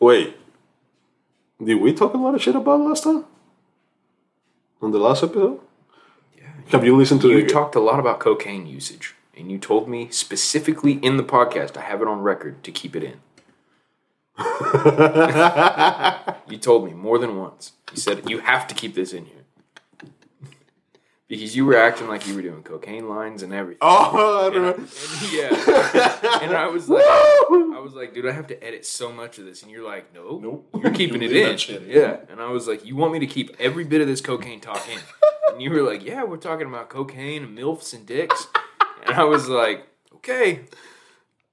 Wait. Did we talk a lot of shit about last time? On the last episode? Yeah. Have you listened to You the talked a lot about cocaine usage, and you told me specifically in the podcast, I have it on record to keep it in. you told me more than once. You said you have to keep this in here. Because you were acting like you were doing cocaine lines and everything. Oh, I And and yeah. and I was like I was like, dude, I have to edit so much of this. And you're like, no. Nope. You're keeping You it in. shit in. Yeah. And I was like, you want me to keep every bit of this cocaine talk in? And you were like, yeah, we're talking about cocaine and MILFs and dicks. And I was like, okay.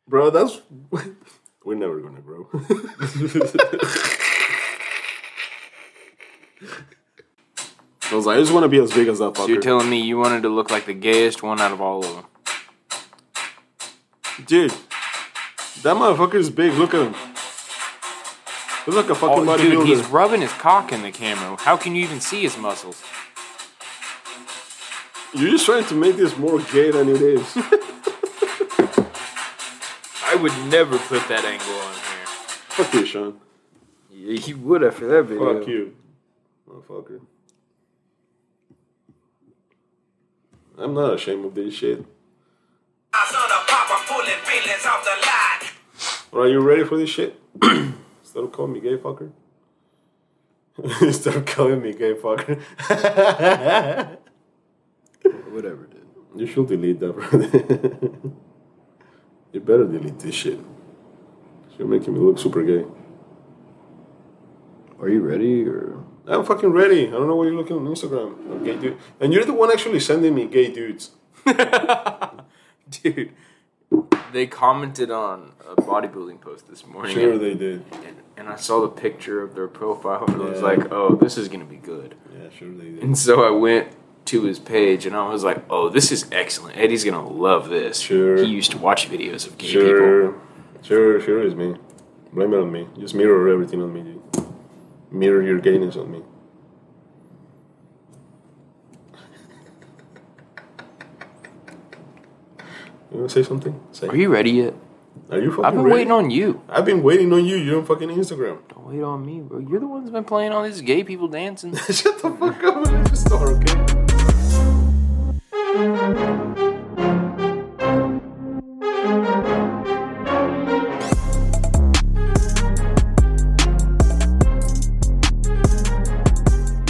Bro, that's. We're never gonna grow. I was like, I just want to be as big as that fucker. So you're telling me you wanted to look like the gayest one out of all of them? Dude, that motherfucker is big. Look at him. Looks like a fucking Oh, dude, he's rubbing his cock in the camera. How can you even see his muscles? You're just trying to make this more gay than it is. I would never put that angle on here. Fuck you, Shawn. Yeah, he would after that video. Fuck you, motherfucker. I'm not ashamed of this shit. Are you ready for this shit? Instead of calling me gay fucker. Instead of calling me gay fucker. Whatever, dude. you should delete that, bro. you better delete this shit. You're making me look super gay. Are you ready or? I'm fucking ready. I don't know what you're looking on Instagram. I'm gay dude. And you're the one actually sending me gay dudes. Dude, they commented on a bodybuilding post this morning. Sure and, they did. and, and I saw the picture of their profile and I was like, oh, this is to be good. Yeah, sure they did. And so I went to his page and I was like, oh, this is excellent. Eddy's to love this. Sure. He used to watch videos of gay people. Sure, sure, sure is me. Blame it on me. Just mirror everything on me, dude. Mirror your gayness on me. You wanna say something? Say. Are you ready yet? Are you fucking I've been ready? waiting on you. I've been waiting on you. You're on fucking Instagram. Don't wait on me, bro. You're the one that's been playing all these gay people dancing. Shut the fuck up and me start, okay?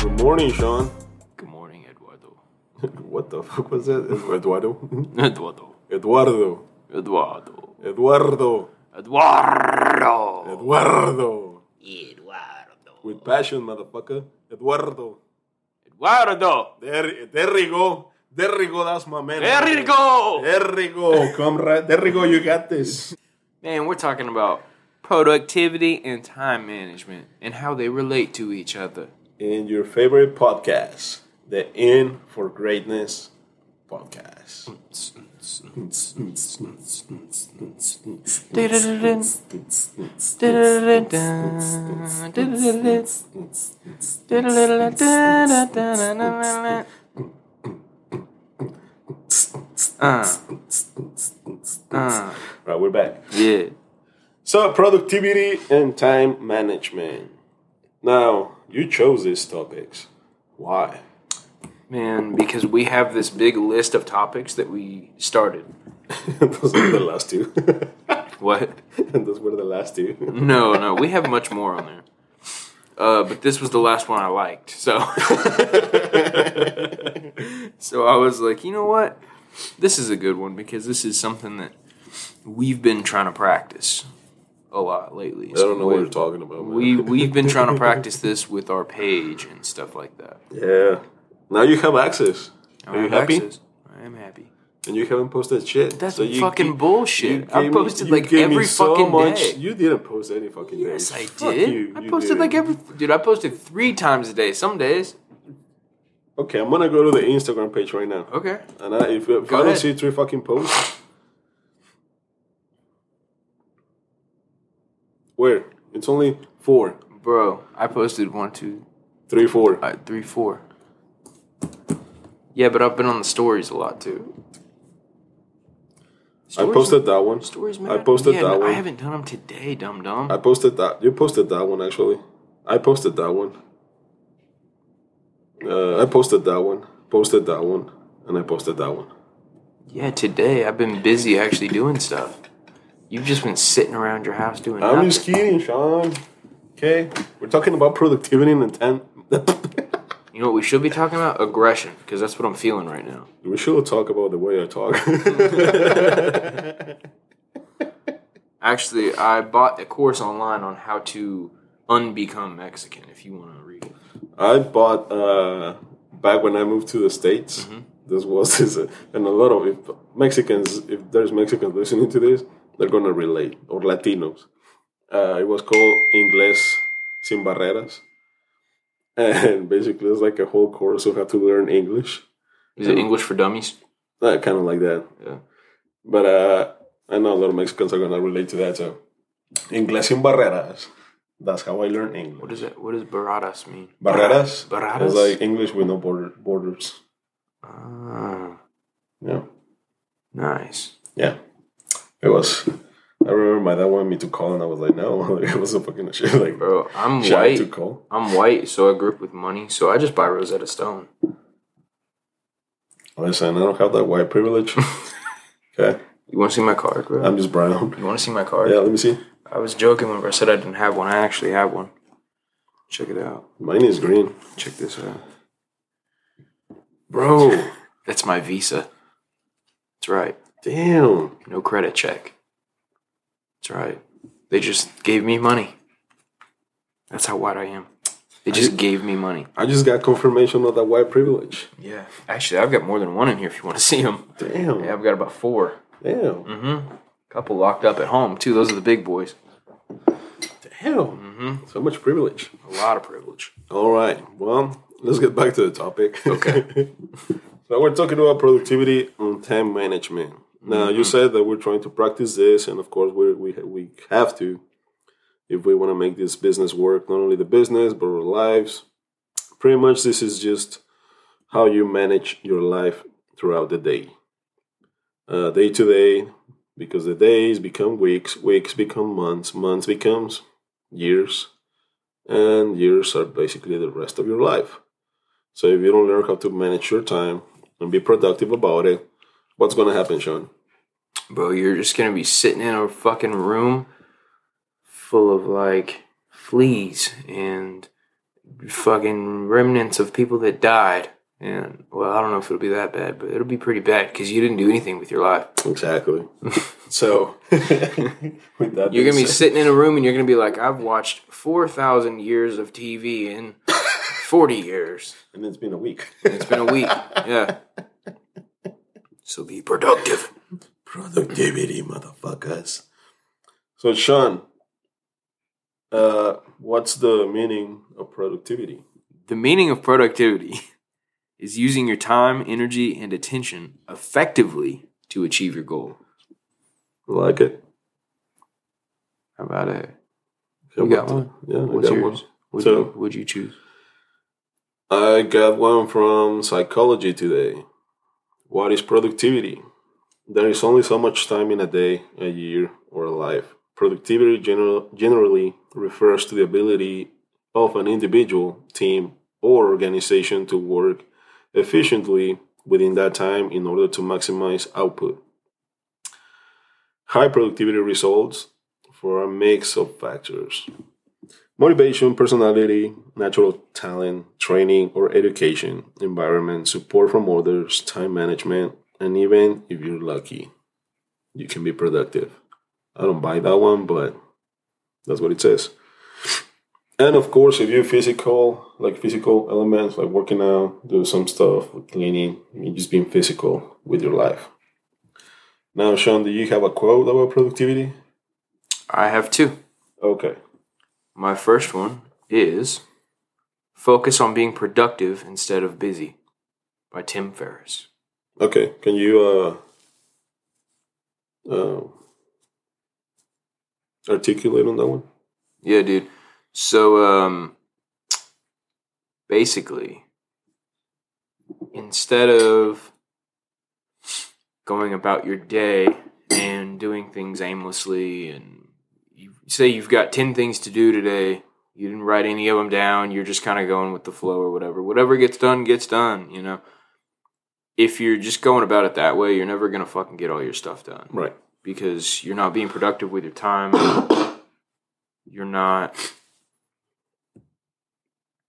Good morning, Shawn. Good morning, Eduardo. what the fuck was that? Eduardo? Eduardo. Eduardo. Eduardo. Eduardo. Eduardo. Eduardo. Eduardo. With passion, motherfucker. Eduardo. Eduardo. There, there we go. There we go. That's my man. There you go. There we go. Come right. There we go. You got this. Man, we're talking about productivity and time management and how they relate to each other. In your favorite podcast, the In for Greatness podcast. Uh, uh, Right, we're back. yeah. So, productivity and time management. Now, you chose these topics. Why? Man, because we have this big list of topics that we started. Those were the last two. What? Those were the last two. No, no, we have much more on there. Uh, but this was the last one I liked, so so I was like, you know what, this is a good one because this is something that we've been trying to practice a lot lately. I don't know what you're talking about. Man. We we've been trying to practice this with our page and stuff like that. Yeah. Now you have access. I Are you happy? access. I am happy. And you haven't posted shit. That's So you fucking gi- bullshit. you I gave me- posted like every so fucking much- day. You didn't post any fucking Yes, days. I Fuck did. you. I You posted didn't. like every dude. I posted three times a day. Some days. Okay, I'm gonna go to the Instagram page right now. Okay. And I, if, if I don't see three fucking posts, where it's only four, Bro, I posted one, two, three, four. uh, three, four. Yeah, but I've been on the stories a lot too. I posted that one. stories. man. I posted Yeah, that one. I haven't done them today, dum dum. I posted that. You posted that one actually. I posted that one. Uh, I posted that one. Posted that one, and I posted that one. Yeah, today I've been busy actually doing stuff. You've just been sitting around your house doing I'm nothing. just kidding, Shawn. Okay, we're talking about productivity and intent. You know what we should be talking about? Aggression, because that's what I'm feeling right now. we should talk about the way I talk. Actually, I bought a course online on how to unbecome Mexican. If you want to read it, I bought uh, back when I moved to the states. Mm-hmm. This was this, uh, and a lot of if Mexicans, if there's Mexicans listening to this, they're gonna relate or Latinos. Uh, it was called Inglés sin barreras, and basically it's like a whole course of how to learn English, is it English for Dummies? uh, kind of like that. Yeah. But uh, I know a lot of Mexicans are gonna relate to that. So, Inglés sin barreras. That's how I learned English. What is it? What does barreras mean? Barreras. Barreras. It's like English with no border borders. Ah, Yeah. nice. Yeah. It was. I remember my dad wanted me to call, and I was like, no. it was a fucking shit. Like, Bro, I'm I to white. call? I'm white, so I grew up with money. So I just buy Rosetta Stone. Listen, I don't have that white privilege. okay. You want to see my card, bro? I'm just brown. you want to see my card? Yeah, let me see. I was joking whenever I said I didn't have one. I actually have one. Check it out. Mine is green. Check this out. Bro, that's my visa. That's right. Damn. No credit check. That's right. They just gave me money. That's how white I am. They just gave me money. I just got confirmation of that white privilege. Yeah. Actually, I've got more than one in here if you want to see them. Damn. Yeah, I've got about four. Damn. Mm-hmm. Couple locked up at home, too. Those are the big boys. Damn. Mm-hmm. So much privilege. A lot of privilege. All right. Well, let's get back to the topic. Okay. so we're talking about productivity and time management. Now, you said that we're trying to practice this, and of course, we we we have to if we want to make this business work. Not only the business, but our lives. Pretty much, this is just how you manage your life throughout the day, uh, day to day, because the days become weeks, weeks become months, months becomes years, and years are basically the rest of your life. So if you don't learn how to manage your time and be productive about it, what's gonna happen, Shawn? Bro, you're just going to be sitting in a fucking room full of like fleas and fucking remnants of people that died. And well, I don't know if it'll be that bad, but it'll be pretty bad because you didn't do anything with your life. Exactly. so with that, You're gonna be said- sitting in a room and you're gonna be like, I've watched four thousand years of TV in forty years. and it's been a week. It's been a week. Yeah. So be productive. Productivity, motherfuckers. So, Shawn, uh, what's the meaning of productivity? The meaning of productivity is using your time, energy, and attention effectively to achieve your goal. Like it? How about it? Yeah, You got one? Yeah, I got yours? one. Would So- you would you choose? I got one from psychology today. What is productivity? There is only so much time in a day, a year, or a life. Productivity general, generally refers to the ability of an individual, team, or organization to work efficiently within that time in order to maximize output. High productivity results for a mix of factors motivation, personality, natural talent, training or education, environment, support from others, time management, and even if you're lucky, you can be productive. I don't buy that one, but that's what it says. And of course, if you're physical, like physical elements, like working out, do some stuff, cleaning, I mean, just being physical with your life. Now, Shawn, do you have a quote about productivity? I have two. Okay. My first one is Focus on being productive instead of busy by Tim Ferriss. Okay, can you uh, uh, articulate on that one? Yeah, dude. So um basically instead of going about your day and doing things aimlessly and say you've got 10 things to do today you didn't write any of them down you're just kind of going with the flow or whatever whatever gets done gets done you know if you're just going about it that way you're never going to fucking get all your stuff done Right. because you're not being productive with your time you're not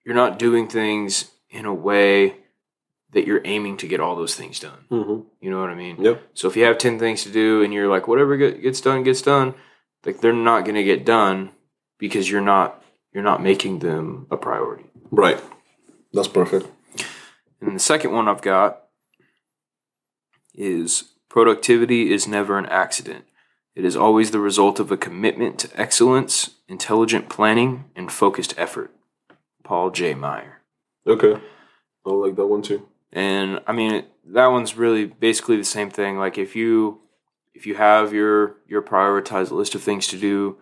you're not doing things in a way that you're aiming to get all those things done Mm-hmm. you know what i mean Yep. so if you have 10 things to do and you're like whatever gets done gets done like they're not going to get done because you're not you're not making them a priority Right. That's perfect. and the second one i've got is productivity is never an accident it is always the result of a commitment to excellence intelligent planning and focused effort paul j meyer Okay. I like that one too. and i mean that one's really basically the same thing like if you if you have your your prioritized list of things to do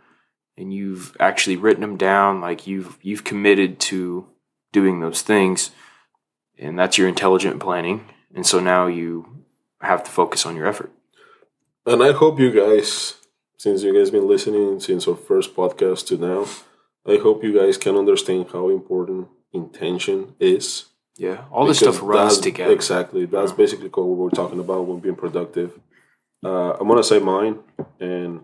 and you've actually written them down like you've you've committed to doing those things and that's your intelligent planning and so now you have to focus on your effort And I hope you guys, since you guys been listening since our first podcast to now, I hope you guys can understand how important intention is. yeah all this Because stuff runs together Exactly. That's basically what we were talking about when being productive. Uh, I'm gonna say mine, and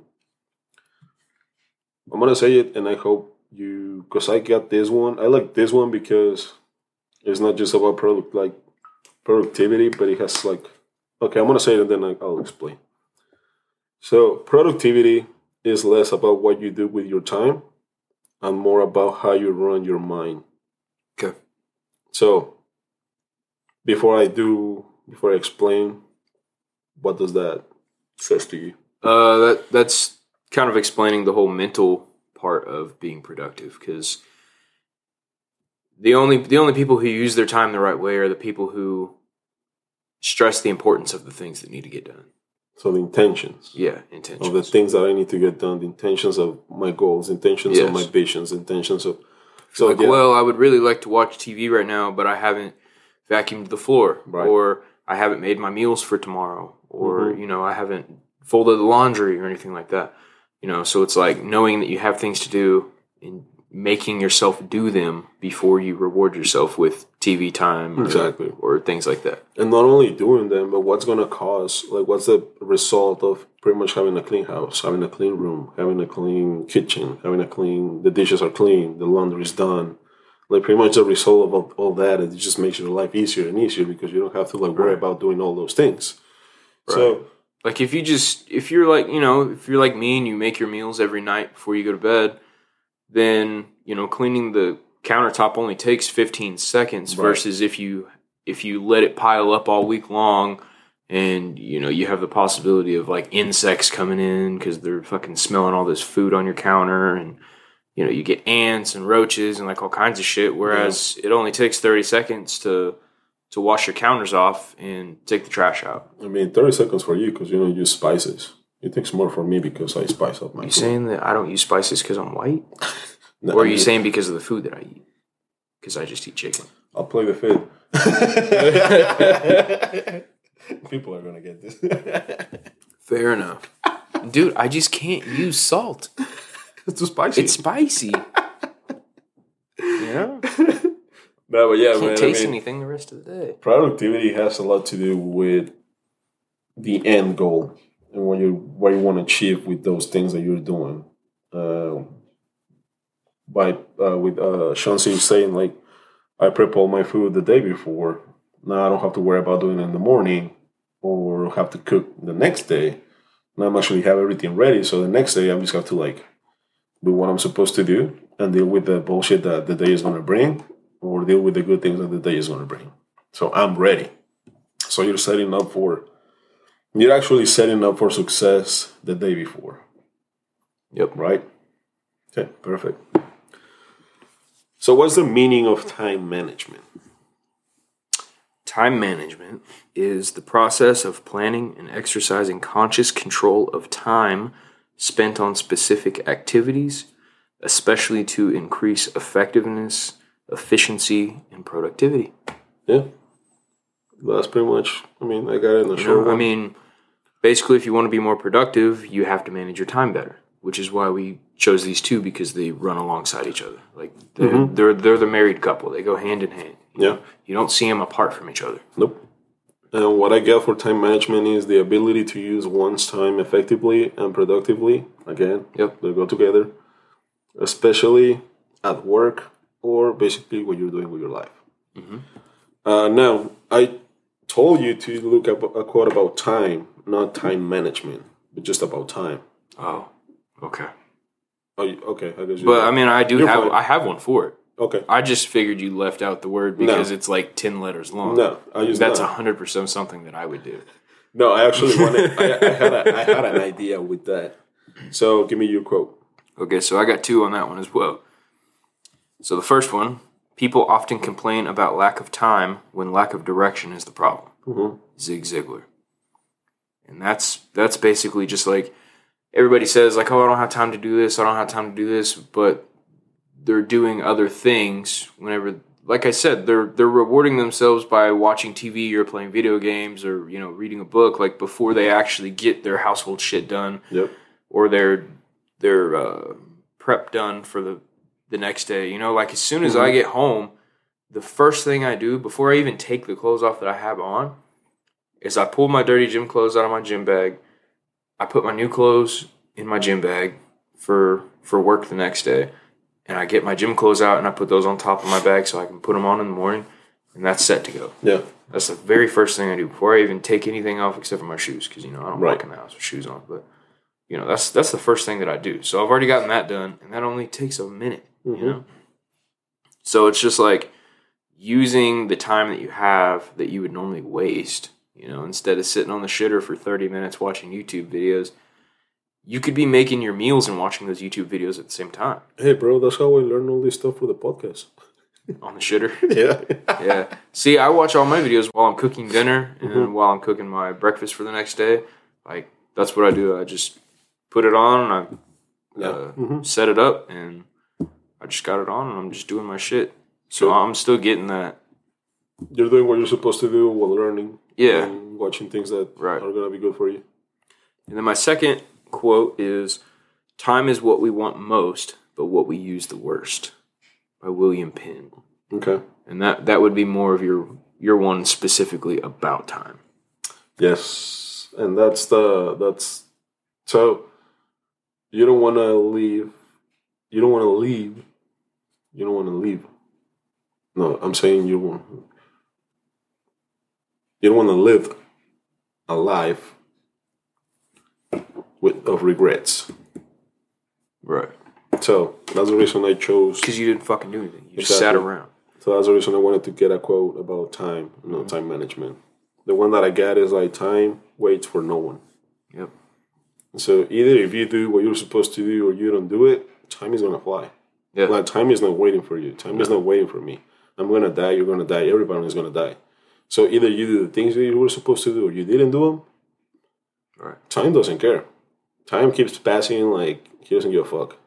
I'm gonna say it, and I hope you, because I got this one. I like this one because it's not just about product like productivity, but it has like okay. I'm gonna say it, and then I'll explain. So productivity is less about what you do with your time, and more about how you run your mind. okay So, before I do, before I explain, what does that says to you? Uh, that that's kind of explaining the whole mental part of being productive because the only the only people who use their time the right way are the people who stress the importance of the things that need to get done. So the intentions Yeah, intentions. of the things that I need to get done, the intentions of my goals, intentions of my visions, intentions of. So like, yeah, well, I would really like to watch TV right now, but I haven't vacuumed the floor, Right. or I haven't made my meals for tomorrow, or Mhm. you know, I haven't folded the laundry or anything like that. You know, so it's like knowing that you have things to do and making yourself do them before you reward yourself with TV time, or, Exactly. or things like that. and not only doing them, but what's gonna cause, like, what's the result of pretty much having a clean house, having a clean room, having a clean kitchen, having a clean, the dishes are clean, the laundry is done. Like pretty much the result of all, all that, it just makes your life easier and easier because you don't have to like worry Right. about doing all those things. So Like if you just if you're like you know if you're like me and you make your meals every night before you go to bed, then you know cleaning the countertop only takes 15 seconds Right. versus if you if you let it pile up all week long and you know you have the possibility of like insects coming in because they're fucking smelling all this food on your counter and you know you get ants and roaches and like all kinds of shit whereas it only takes 30 seconds to to wash your counters off and take the trash out I mean, thirty seconds for you because you don't use spices. It takes more for me because I spice up my you food. saying that i don't use spices because i'm white No, or are I you mean, saying because of the food that i eat because i just eat chicken I'll play the fit. People are gonna get this. fair enough dude i just can't use salt it's too spicy. it's spicy yeah no, but yeah, can't man. I taste mean, anything the rest of the day productivity has a lot to do with the end goal and what you what you want to achieve with those things that you're doing. Uh, by uh, with uh, Shansi saying like, I prep all my food the day before. Now I don't have to worry about doing it in the morning or have to cook the next day. Now I'm actually have everything ready, so the next day I just have to like do what I'm supposed to do and deal with the bullshit that the day is gonna bring, or deal with the good things that the day is gonna bring. So I'm ready. So you're setting up for you're actually setting up for success the day before, yep right? Okay, perfect. So what's the meaning of time management? Time management is the process of planning and exercising conscious control of time spent on specific activities, especially to increase effectiveness, efficiency, and productivity. Yeah. That's pretty much I mean I got it in the You short know, I mean, basically, if you want to be more productive, you have to manage your time better. Which is why we chose these two because they run alongside each other. Like they're mm-hmm. they're, they're the married couple. They go hand in hand. Yeah. You don't see them apart from each other. Nope. And what I get for time management is the ability to use one's time effectively and productively. Again, Yep. they go together, especially at work or basically what you're doing with your life. Uh, now, I told you to look up a quote about time, not time management, but just about time. Oh, okay. Oh, okay. I guess But I mean, I do You're have fine. I have one for it. Okay. I just figured you left out the word because it's like ten letters long. No, I use That's that. hundred percent something that I would do. No, I actually wanted. I, I had a, I had an idea with that. So give me your quote. Okay, so I got two on that one as well. So the first one, people often complain about lack of time when lack of direction is the problem. Mhm. Zig Ziglar, and that's that's basically just like everybody says, like, oh, I don't have time to do this, I don't have time to do this, but they're doing other things whenever. Like I said, they're they're rewarding themselves by watching TV or playing video games or you know reading a book, like before they actually get their household shit done Yep. or their their uh, prep done for the the next day. You know, like as soon as I get home, the first thing I do before I even take the clothes off that I have on is I pull my dirty gym clothes out of my gym bag. I put my new clothes in my gym bag for for work the next day, and I get my gym clothes out and I put those on top of my bag so I can put them on in the morning, and that's set to go. Yeah. That's the very first thing I do before I even take anything off except for my shoes because you know I don't Right. walk in the house with shoes on. But you know that's that's the first thing that I do. So I've already gotten that done, and that only takes a minute. Mhm. You know, so it's just like using the time that you have that you would normally waste. You know, instead of sitting on the shitter for thirty minutes watching YouTube videos, you could be making your meals and watching those YouTube videos at the same time Hey, bro, that's how I learn all this stuff for the podcast. on the shitter. Yeah. yeah. See, I watch all my videos while I'm cooking dinner and then while I'm cooking my breakfast for the next day. Like that's what I do. I just put it on and I uh, Mhm. set it up and I just got it on and I'm just doing my shit. So Good. I'm still getting that. You're doing what you're supposed to do while learning. Yeah. And watching things that Right. are going to be good for you. And then my second quote is Time is what we want most, but what we use the worst by William Penn. Okay. And that, that would be more of your your one specifically about time. Yes. And that's the, that's, so you don't want to leave, you don't want to leave, you don't want to leave. No, I'm saying you want, you don't want to live a life with, of regrets. Right. So that's the reason I chose. Because you didn't fucking do anything. You just sat Exactly. around. So that's the reason I wanted to get a quote about time, you know, time management. The one that I get is like time waits for no one. Yep. So either if you do what you're supposed to do or you don't do it, time is gonna fly. Yeah. Like time is not waiting for you. Time is not waiting for me. I'm gonna die. You're gonna die. Everybody is gonna die. So either you do the things that you were supposed to do or you didn't do them. Right. Time doesn't care. Time keeps passing like he doesn't give a fuck.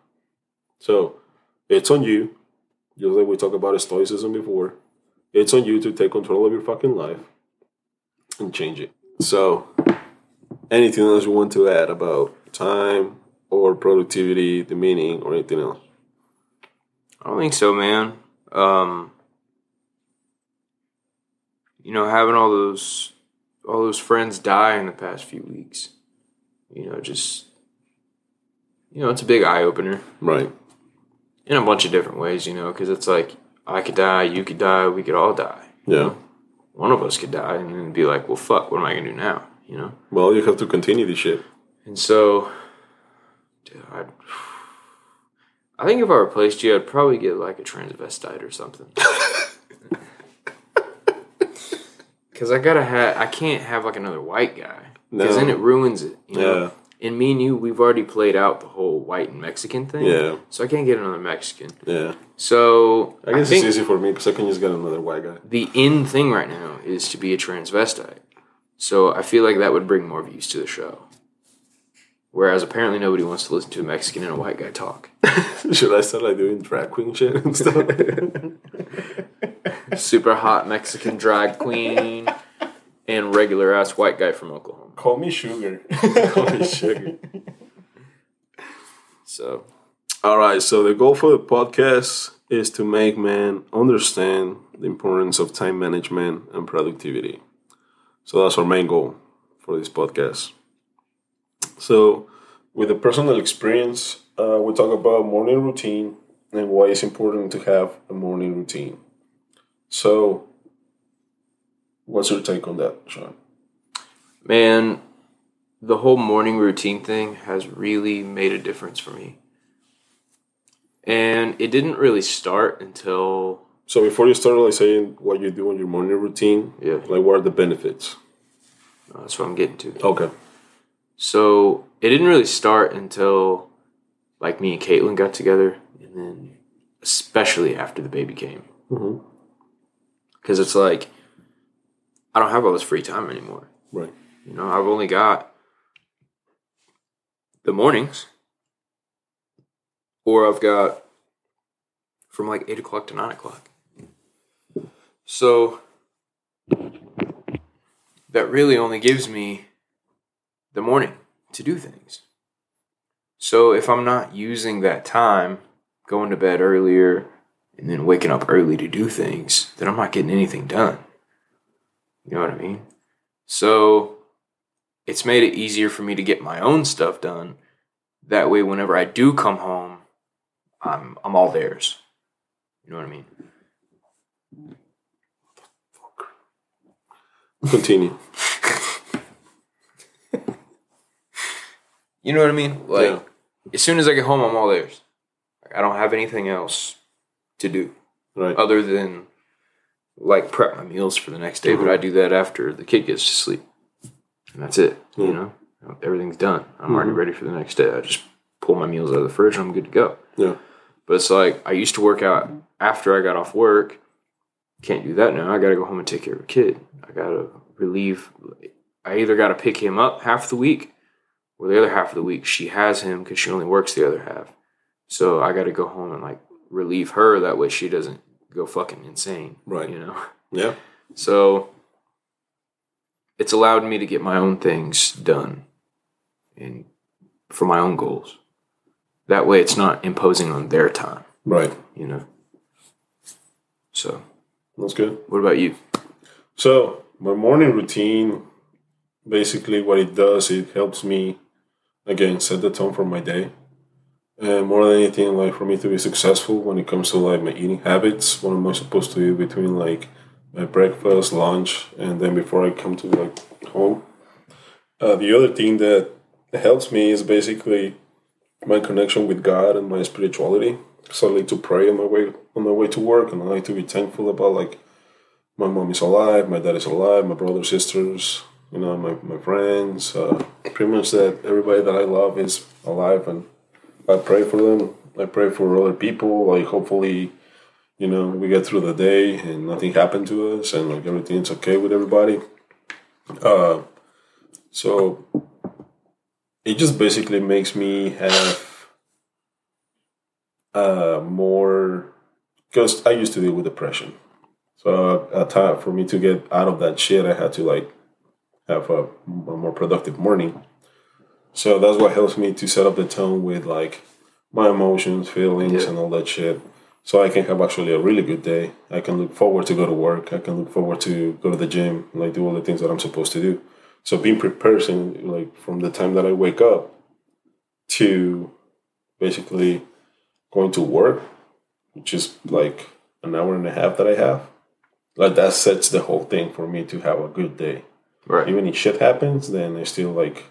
So it's on you. Just like we talked about stoicism before. It's on you to take control of your fucking life and change it. So anything else you want to add about time or productivity, the meaning, or anything else? I don't think so, man. Um, you know, having all those all those friends die in the past few weeks, you know, just you know, it's a big eye opener Right. in a bunch of different ways. You know, because it's like I could die, you could die, we could all die. Yeah. One of us could die, and then be like, well, fuck, what am I gonna do now? You know. Well, you have to continue this shit. And so, dude, I'd, I think if I replaced you, I'd probably get like a transvestite or something. Because I gotta have, I can't have like another white guy. Because No. then it ruins it. You know? Yeah. And me and you, we've already played out the whole white and Mexican thing. Yeah. So I can't get another Mexican. Yeah. So I guess think it's easy for me because I can just get another white guy. the in thing right now is to be a transvestite. So I feel like that would bring more views to the show. Whereas apparently nobody wants to listen to a Mexican and a white guy talk. Should I start like doing drag queen shit and stuff? Super hot Mexican drag queen and regular ass white guy from Oklahoma. Call me sugar. Call me sugar. So, All right. So the goal for the podcast is to make men understand the importance of time management and productivity. So that's our main goal for this podcast. So, with the personal experience, uh, we talk about morning routine and why it's important to have a morning routine. So, what's your take on that, Shawn? Man, the whole morning routine thing has really made a difference for me. And it didn't really start until So, before you start like saying what you do on your morning routine, yeah, like what are the benefits? Uh, that's what I'm getting to. Okay. So it didn't really start until like me and Caitlin got together, and then especially after the baby came, mm-hmm. because it's like I don't have all this free time anymore. Right. You know, I've only got the mornings, or I've got from like eight o'clock to nine o'clock. So that really only gives me the morning to do things. So if I'm not using that time, going to bed earlier, and then waking up early to do things, then I'm not getting anything done. You know what I mean? So it's made it easier for me to get my own stuff done. That way, whenever I do come home, I'm I'm all theirs. You know what I mean? Continue. You know what I mean? Like Yeah. as soon as I get home, I'm all theirs. I don't have anything else to do Right. other than like prep my meals for the next day. But I do that after the kid gets to sleep, and that's it. You Mhm. know, everything's done. I'm already ready for the next day. I just pull my meals out of the fridge, and I'm good to go. Yeah. But it's like I used to work out after I got off work. Can't do that now. I got to go home and take care of a kid. I got to relieve. I either got to pick him up half the week, or the other half of the week she has him because she only works the other half. So I got to go home and like relieve her. That way she doesn't go fucking insane. Right. You know. Yeah. So it's allowed me to get my own things done and for my own goals. That way it's not imposing on their time, Right. you know. So, That's good. what about you? So my morning routine, basically, what it does, it helps me again set the tone for my day, and more than anything, like for me to be successful when it comes to like my eating habits. What am I supposed to do between like my breakfast, lunch, and then before I come to like home? Uh, the other thing that helps me is basically my connection with God and my spirituality. So I like to pray on my way on my way to work, and I like to be thankful about like my mom is alive, my dad is alive, my brothers, sisters, you know, my, my friends, uh, pretty much that everybody that I love is alive and I pray for them. I pray for other people, like hopefully, you know, we get through the day and nothing happened to us and like everything's okay with everybody. Uh, so it just basically makes me have uh, more, because I used to deal with depression. So a time for me to get out of that shit, I had to like have a, a more productive morning. So that's what helps me to set up the tone with like my emotions, feelings, Yeah. and all that shit. So I can have actually a really good day. I can look forward to go to work. I can look forward to go to the gym, like do all the things that I'm supposed to do. So being prepared, like from the time that I wake up to basically going to work, which is like an hour and a half that I have, like that sets the whole thing for me to have a good day. Right. Even if shit happens, then I still like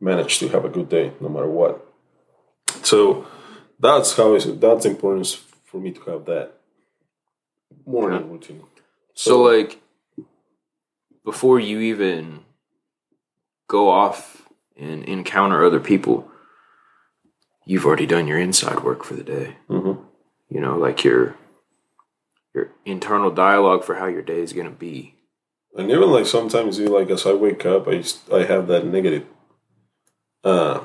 manage to have a good day no matter what. So that's how that's important for me to have that morning routine. So, like, before you even go off and encounter other people, you've already done your inside work for the day. Mhm. You know, like your your internal dialogue for how your day is going to be. And even like sometimes, you like as I wake up, I just, I have that negative uh,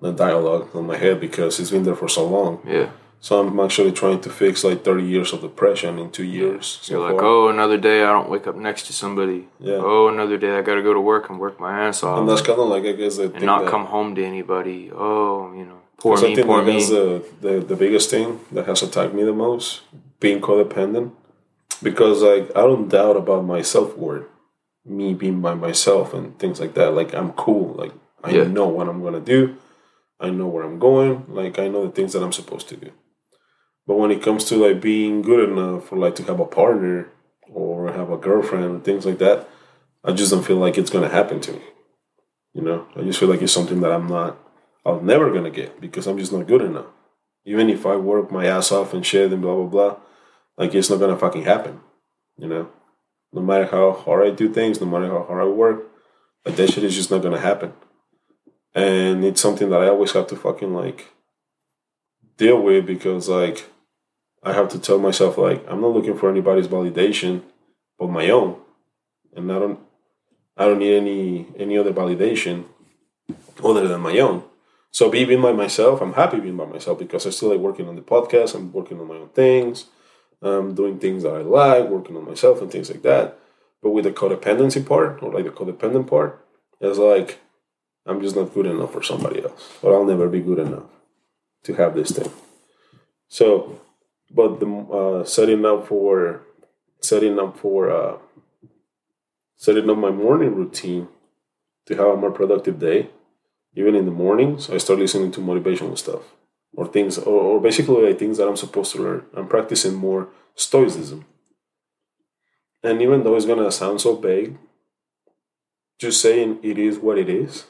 the dialogue on my head because it's been there for so long. Yeah. So I'm actually trying to fix like 30 years of depression in two years. so You're like, far. oh, another day I don't wake up next to somebody. Yeah. Oh, another day I got to go to work and work my ass off and that's kind of like I guess the and not that, come home to anybody. Oh, you know, poor Because I me, think poor that me. that's the, the the biggest thing that has attacked me the most, being codependent. Because like I don't doubt about my self worth, me being by myself and things like that. Like I'm cool. Like I Yeah. know what I'm gonna do. I know where I'm going. Like I know the things that I'm supposed to do. But when it comes to like being good enough for like to have a partner or have a girlfriend things like that, I just don't feel like it's gonna happen to me. You know, I just feel like it's something that I'm not I'm never gonna get because I'm just not good enough. Even if I work my ass off and shit and blah blah blah, like it's not gonna fucking happen. You know, no matter how hard I do things, no matter how hard I work, like that shit is just not gonna happen. And it's something that I always have to fucking like deal with because like I have to tell myself like I'm not looking for anybody's validation but my own. And I don't I don't need any any other validation other than my own. So being by myself, I'm happy being by myself because I still like working on the podcast. I'm working on my own things. I'm doing things that I like, working on myself and things like that. But with the codependency part or like the codependent part, it's like I'm just not good enough for somebody else, or I'll never be good enough to have this thing. So, but the uh, setting up for setting up for uh, setting up my morning routine to have a more productive day even in the mornings, I start listening to motivational stuff or things, or, or basically like things that I'm supposed to learn. I'm practicing more stoicism. And even though it's gonna sound so vague, just saying it is what it is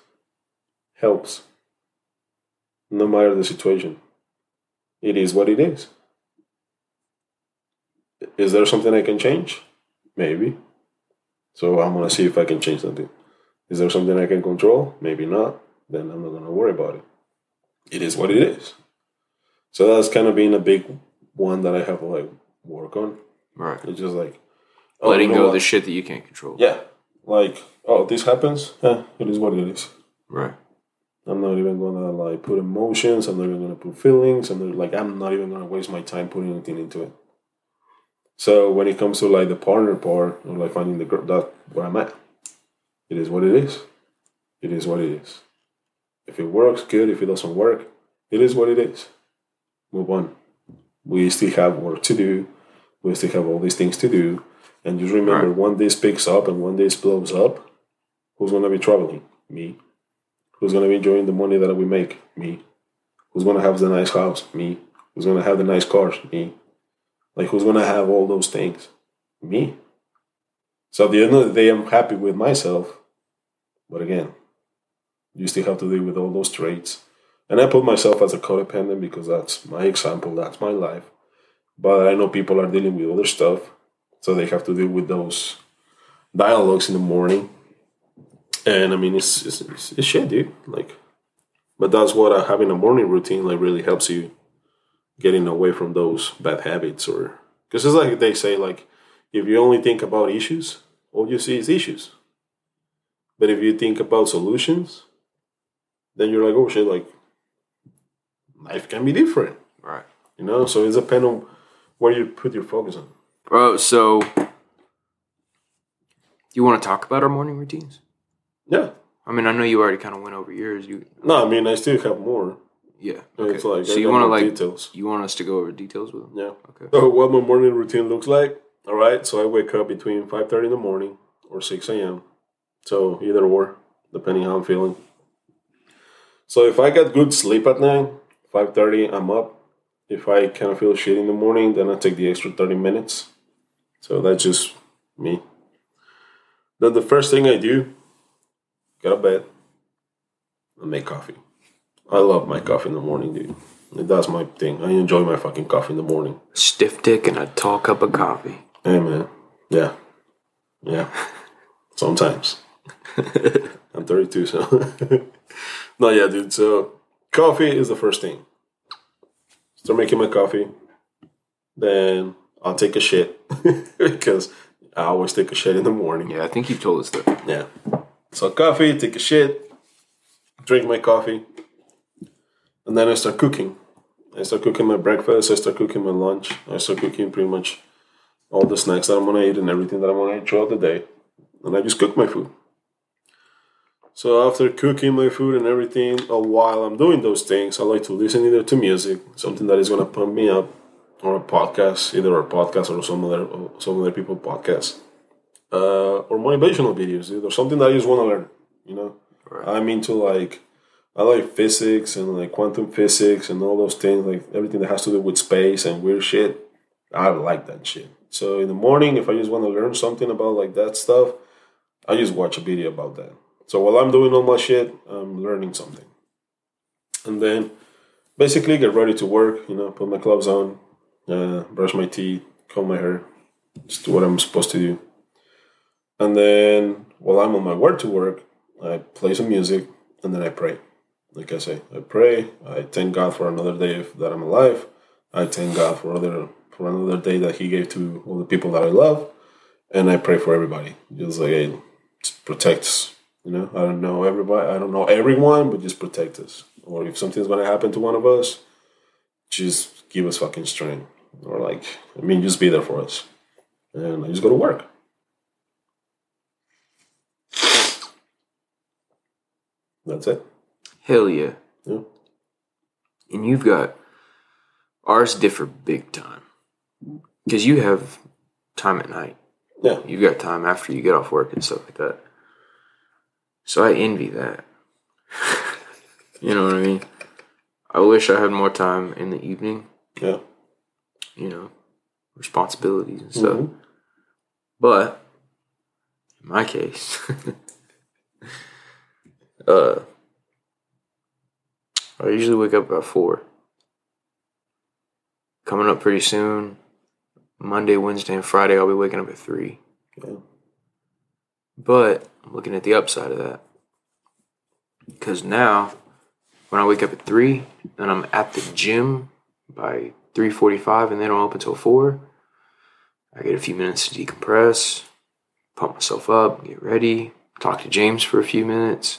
helps. No matter the situation, it is what it is. Is there something I can change? Maybe. So I'm gonna see if I can change something. Is there something I can control? Maybe not then I'm not gonna worry about it. It is what it is. So that's kind of been a big one that I have to like work on. right. It's just like oh, Letting go of the shit that you can't control. Yeah, like oh, this happens. Yeah, it is what it is. Right. I'm not even gonna like put emotions. I'm not even gonna put feelings. I'm not, like I'm not even gonna waste my time putting anything into it. So when it comes to like the partner part or like finding the girl, that where I'm at. It is what it is. It is what it is. If it works, good. If it doesn't work, it is what it is. Move on. We still have work to do. We still have all these things to do. And just remember, Right. one this picks up and one this blows up, who's gonna be traveling? Me. Who's gonna be enjoying the money that we make? Me. Who's gonna have the nice house? Me. Who's gonna have the nice cars? Me. Like who's gonna have all those things? Me. So at the end of the day, I'm happy with myself. But again, you still have to deal with all those traits. And I put myself as a codependent because that's my example, that's my life. But I know people are dealing with other stuff, so they have to deal with those dialogues in the morning. And I mean, it's it's, it's, it's shit, dude. Like, but that's what uh, having a morning routine like really helps you getting away from those bad habits, or because it's like they say, like if you only think about issues, all you see is issues. But if you think about solutions, then you're like, oh shit, like life can be different, Right. you know. So it's depend on where you put your focus on. Bro, so you want to talk about our morning routines? Yeah. I mean, I know you already kind of went over yours. You, No, I mean I still have more. Yeah. It's Okay. like so you want to like details. you want us to go over details with them? Yeah. Okay. So what my morning routine looks like? All right. So I wake up between five thirty in the morning or six a.m. So either or, depending how I'm feeling. So if I get good sleep at night, five thirty, I'm up. If I kind of feel shit in the morning, then I take the extra thirty minutes. So that's just me. Then the first thing I do, get out of bed, and make coffee. I love my coffee in the morning, dude. That's my thing. I enjoy my fucking coffee in the morning. Stiff dick and a tall cup of coffee. Hey man, yeah, yeah. Sometimes I'm 32, so no, yeah, dude. So coffee is the first thing. Start making my coffee, then I'll take a shit because I always take a shit in the morning. Yeah, I think you've told us that. Yeah. So coffee, take a shit, drink my coffee, and then I start cooking. I start cooking my breakfast. I start cooking my lunch. I start cooking pretty much all the snacks that I'm gonna eat and everything that I'm gonna eat throughout the day. And I just cook my food. So after cooking my food and everything, uh, while I'm doing those things, I like to listen either to music, something that is gonna pump me up, or a podcast, either a podcast or some other some other people podcast, uh, or motivational videos, either something that I just want to learn. You know, Right. I'm into like I like physics and like quantum physics and all those things, like everything that has to do with space and weird shit. I like that shit. So in the morning, if I just want to learn something about like that stuff, I just watch a video about that. So while I'm doing all my shit, I'm learning something. And then basically get ready to work, you know, put my gloves on, uh, brush my teeth, comb my hair, just do what I'm supposed to do. And then while I'm on my way to work, I play some music and then I pray. Like I say, I pray. I thank God for another day that I'm alive. I thank God for other for another day that He gave to all the people that I love, and I pray for everybody. Just like hey, just protect us. You know, I don't know everybody. I don't know everyone, but just protect us. Or if something's gonna happen to one of us, just give us fucking strength. Or like, I mean, just be there for us. And I just go to work. That's it. Hell yeah. Yeah. And you've got ours differ big time because you have time at night. Yeah. You've got time after you get off work and stuff like that. So I envy that. you know what I mean? I wish I had more time in the evening. Yeah. You know, responsibilities and stuff. Mhm. But in my case, uh, I usually wake up about four. Coming up pretty soon, Monday, Wednesday, and Friday, I'll be waking up at three. Yeah. But I'm looking at the upside of that. Because now, when I wake up at three and I'm at the gym by three forty-five, and they don't open till four, I get a few minutes to decompress, pump myself up, get ready, talk to James for a few minutes.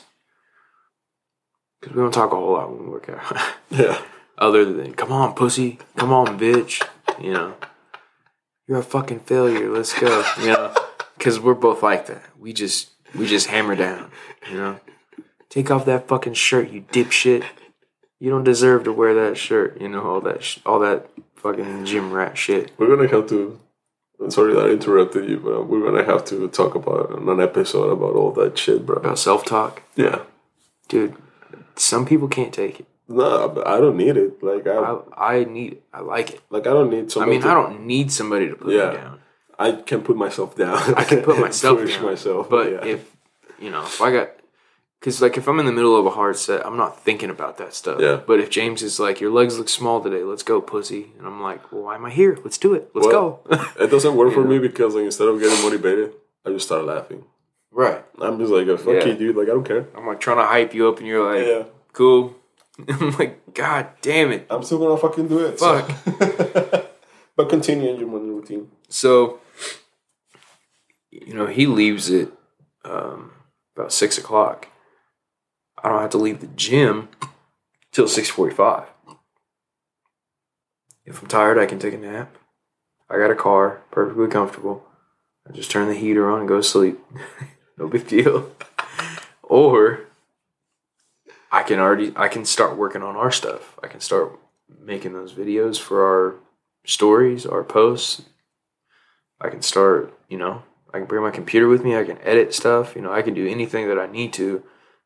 Because we don't talk a whole lot when we work out. Yeah. Other than, come on, pussy, come on, bitch. You know, you're a fucking failure. Let's go. You know, because we're both like that. We just, we just hammer down. You know, take off that fucking shirt, you dipshit. You don't deserve to wear that shirt. You know all that, sh- all that fucking gym rat shit. We're gonna have to. I'm sorry that I interrupted you, but uh, we're gonna have to talk about an episode about all that shit, bro. About self talk, Yeah. dude. Some people can't take it. No, but I don't need it. Like I, I, I need it. I like it. like I don't need I somebody. mean, to, I don't need somebody to put Yeah. me down. I can put myself down. I can put myself push down. myself. But yeah. if you know, if I got, because like if I'm in the middle of a hard set, I'm not thinking about that stuff. Yeah. But if James is like, "Your legs look small today. Let's go, pussy," and I'm like, "Well, why am I here? Let's do it. Let's Well, go." it doesn't work for me because like instead of getting motivated, I just start laughing. Right. I'm just like, fuck Yeah. you, dude. Like I don't care. I'm like trying to hype you up, and you're like, Yeah. "Cool." I'm like, "God damn it." I'm still gonna fucking do it. so- Fuck. but continue your morning routine. So, you know, he leaves at um, about six o'clock. I don't have to leave the gym till six forty-five. If I'm tired, I can take a nap. I got a car, perfectly comfortable. I just turn the heater on and go to sleep. no big deal. or I can already I can start working on our stuff. I can start making those videos for our stories, our posts, I can start, you know, I can bring my computer with me, I can edit stuff, you know, I can do anything that I need to.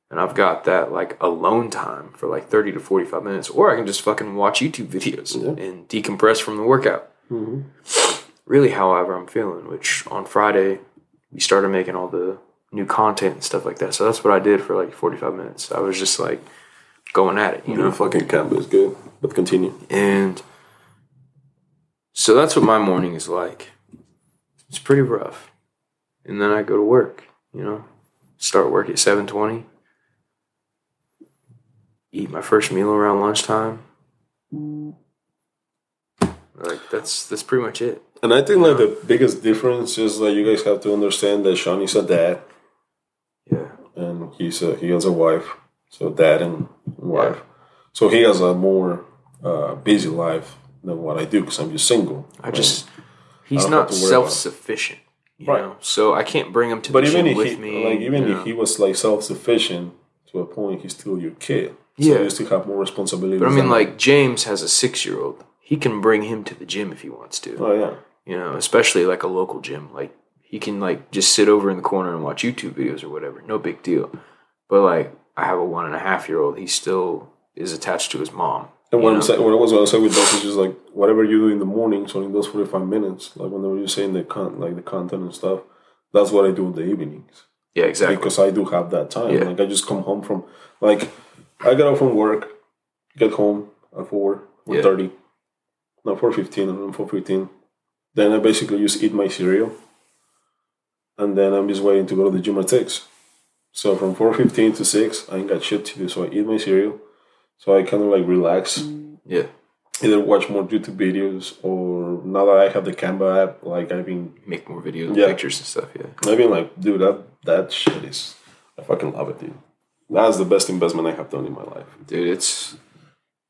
And I've got that like alone time for like 30 to 45 minutes. Or I can just fucking watch YouTube videos Yeah. and decompress from the workout. Mm-hmm. Really, however, I'm feeling, which on Friday, we started making all the new content and stuff like that. So that's what I did for like 45 minutes. I was just like going at it, you know? fucking camp is good. But continue. And so that's what my morning is like. It's pretty rough. And then I go to work, you know. Start work at 7:20. Eat my first meal around lunchtime. Like that's that's pretty much it. And I think like the biggest difference is that you guys have to understand that Shawn is a dad. And he's a he has a wife. So dad and wife. So he has a more uh, busy life than what I do because I'm just single. I just he's don't not have to worry about it. self sufficient. You Right. know, so I can't bring him to But the even gym if with he, me. like, even if know. he was like self sufficient to a point, he's still your kid. So Yeah. you still have more responsibility. But I mean, like James has a six year old. He can bring him to the gym if he wants to. oh yeah, You know, especially like a local gym. Like he can like just sit over in the corner and watch YouTube videos or whatever. No big deal. But like I have a one and a half year old. He still is attached to his mom. And what I'm saying, what I was gonna say with that is just like whatever you do in the morning, so in those 45 minutes, like whenever you're saying the con, like the content and stuff, that's what I do in the evenings Yeah, exactly. because I do have that time. Yeah. Like I just come home from, like, I get out from work, get home at four, four Yeah. thirty, no four fifteen, around four fifteen. Then I basically just eat my cereal, and then I'm just waiting to go to the gym at six. So from four fifteen to six, I ain't got shit to do, so I eat my cereal. So I kind of like relax, Yeah. either watch more YouTube videos or now that I have the Canva app, like I've been, Make more videos, Yeah. pictures and stuff. Yeah. I've been like, dude, that that shit is, I fucking love it, dude. That's the best investment I have done in my life. Dude, it's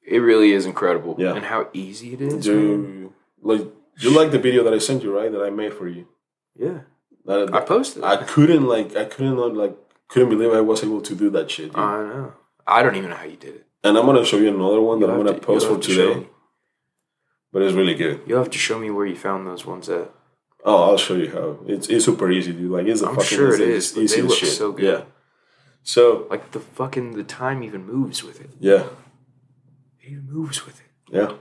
it really is incredible. Yeah. And how easy it is. man. Dude, like you like the video that I sent you, right? That I made for you. Yeah. That, I posted. I couldn't like, I couldn't like, couldn't believe I was able to do that shit. Dude. I know. I don't even know how you did it. and I'm gonna show you another one that You'll I'm gonna to- post for to today. But it's really good. You'll have to show me where you found those ones at. Oh, I'll show you how. It's it's super easy, dude. Like it's a I'm fucking sure it is, easy they look shit. so good. Yeah. So Like the fucking the time even moves with it. yeah, It even moves with it. yeah.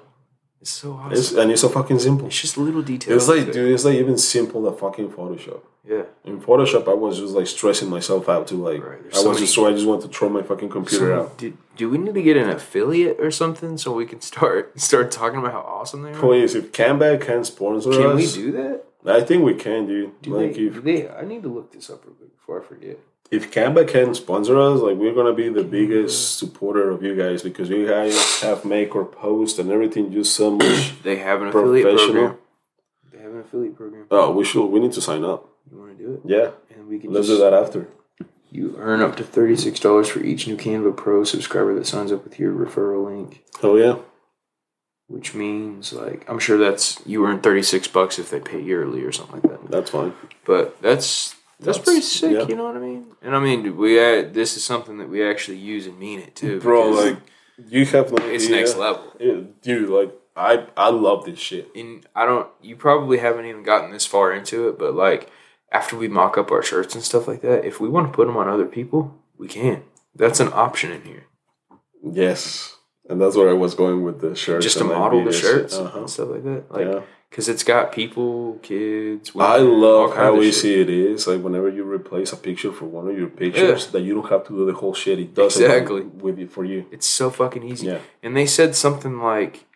It's so awesome. It's and it's so fucking simple. It's just little details. It's like, dude, it's like even simple than fucking Photoshop. Yeah. In Photoshop, I was just like stressing myself out to like, Right, I so was just so I just want to throw my fucking computer So, out. do, do we need to get an affiliate or something so we can start start talking about how awesome they are? Please, if Canva can sponsor Can us, can we do that? I think we can, dude. Do like they, if they? I need to look this up real quick before I forget. If Canva can sponsor us, like we're gonna be the biggest mm-hmm. supporter of you guys because you guys have make or post and everything just so much They have an affiliate professional. program. They have an affiliate program. Oh, we should. We need to sign up. You want to do it? Yeah, And we can let's just do that after. You earn up to thirty six dollars for each new Canva Pro subscriber that signs up with your referral link, Oh yeah, which means like I'm sure that's you earn thirty six bucks if they pay yearly or something like that. that's fine. But that's that's, That's- pretty sick. yeah. You know what I mean? And I mean, we uh, this is something that we actually use and mean it too, Bro, like you have no it's idea. next level. Yeah, dude, like I I love this shit. And I don't. You probably haven't even gotten this far into it, but like after we mock up our shirts and stuff like that, if we want to put them on other people, we can. That's an option in here. Yes, and that's where I was going with the shirts. Just to model the shirts Uh-huh. and stuff like that. Like, yeah. Because it's got people, kids. I women, all love how shit. easy it is. Like whenever you replace a picture for one of your pictures, that you don't have to do the whole shit. It does Exactly. it with you for you. It's so fucking easy. Yeah. And they said something like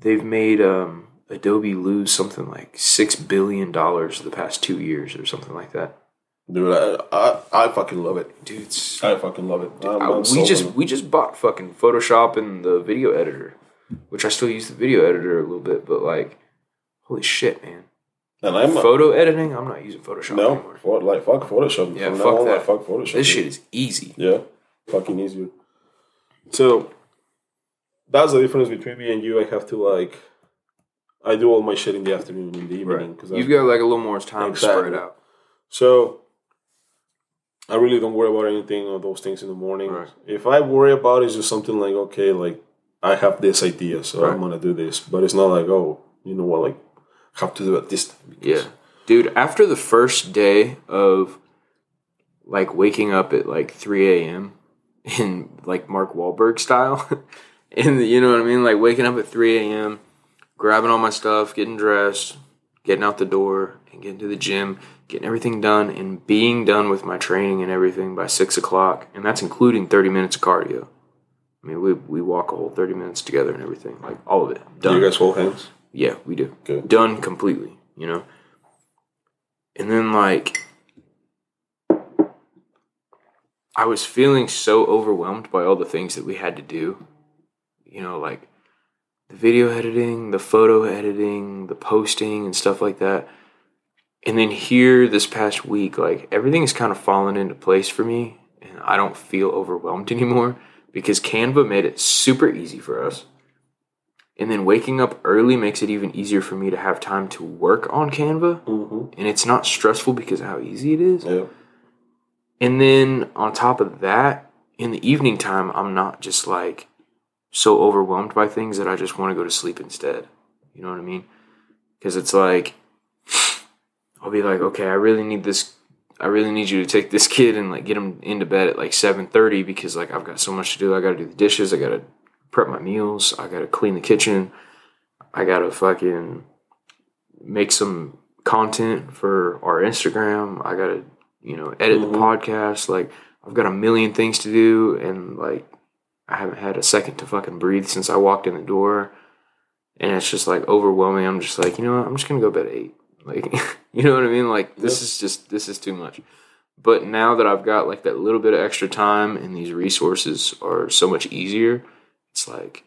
they've made um, Adobe lose something like six billion dollars the past two years or something like that. Dude, I, I, I fucking love it. Dude, I fucking love it. I'm, I- we sold just it. we just bought fucking Photoshop and the video editor, which I still use the video editor a little bit, but like, holy shit, man! and I'm Photo editing, I'm not using Photoshop no anymore. for, like fuck Photoshop. Yeah, From fuck now on, that. like, fuck Photoshop. This dude. shit is easy. Yeah, fucking easy. So that's the difference between me and you. I have to like, I do all my shit in the afternoon, in the evening, because You've got like a little more time to Exactly. spread out. So I really don't worry about anything of those things in the morning. Right. If I worry about it, it's just something like, okay, like I have this idea, so I'm gonna do this. But it's not like, oh, you know what, like to do this time. Yeah. Dude, after the first day of like waking up at like 3 a.m. in like Mark Wahlberg style, and you know what I mean? Like waking up at 3 a.m., grabbing all my stuff, getting dressed, getting out the door, and getting to the gym, getting everything done, and being done with my training and everything by 6 o'clock. And that's including 30 minutes of cardio. I mean, we, we walk a whole 30 minutes together and everything. Like all of it. Do Done. you guys hold hands? Yeah, we do. Good. Done completely, you know? And then, like, I was feeling so overwhelmed by all the things that we had to do. You know, like the video editing, the photo editing, the posting, and stuff like that. And then here, this past week, like, everything has kind of fallen into place for me. And I don't feel overwhelmed anymore because Canva made it super easy for us. And then waking up early makes it even easier for me to have time to work on Canva. Mm-hmm. And it's not stressful because of how easy it is. Yeah. And then on top of that, in the evening time, I'm not just like so overwhelmed by things that I just want to go to sleep instead. You know what I mean? Because it's like, I'll be like, okay, I really need this. I really need you to take this kid and like get him into bed at like seven thirty because like I've got so much to do. I got to do the dishes. I got to prep my meals. I got to clean the kitchen. I got to fucking make some content for our Instagram. I got to you know edit Mhm. the podcast. Like I've got a million things to do and like I haven't had a second to fucking breathe since I walked in the door. And it's just like overwhelming. I'm just like, you know what? I'm just gonna go to bed at eight. Like, you know what I mean? Like, this Yep. is just this is too much. But now that I've got like that little bit of extra time and these resources are so much easier, it's like,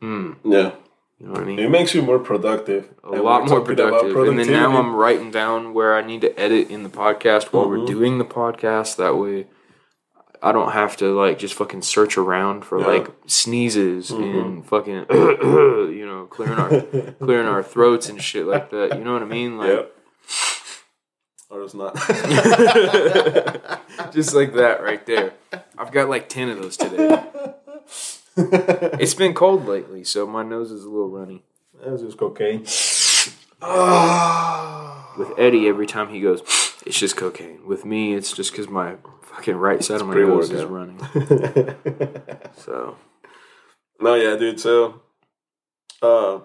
hmm, Yeah. you know what I mean? It makes you more productive. a And lot more productive. And then now. I'm writing down where I need to edit in the podcast while we're Mhm. doing the podcast. That way, I don't have to like just fucking search around for Yeah. like sneezes Mhm. and fucking you know clearing our clearing our throats and shit like that. You know what I mean? Like Yep. Or it's not. just like that right there. I've got like ten of those today. It's been cold lately, so my nose is a little runny. That was just cocaine. With Eddy, every time he goes, it's just cocaine. With me, it's just because my fucking right side of my nose is running. So no, yeah, dude. So, uh,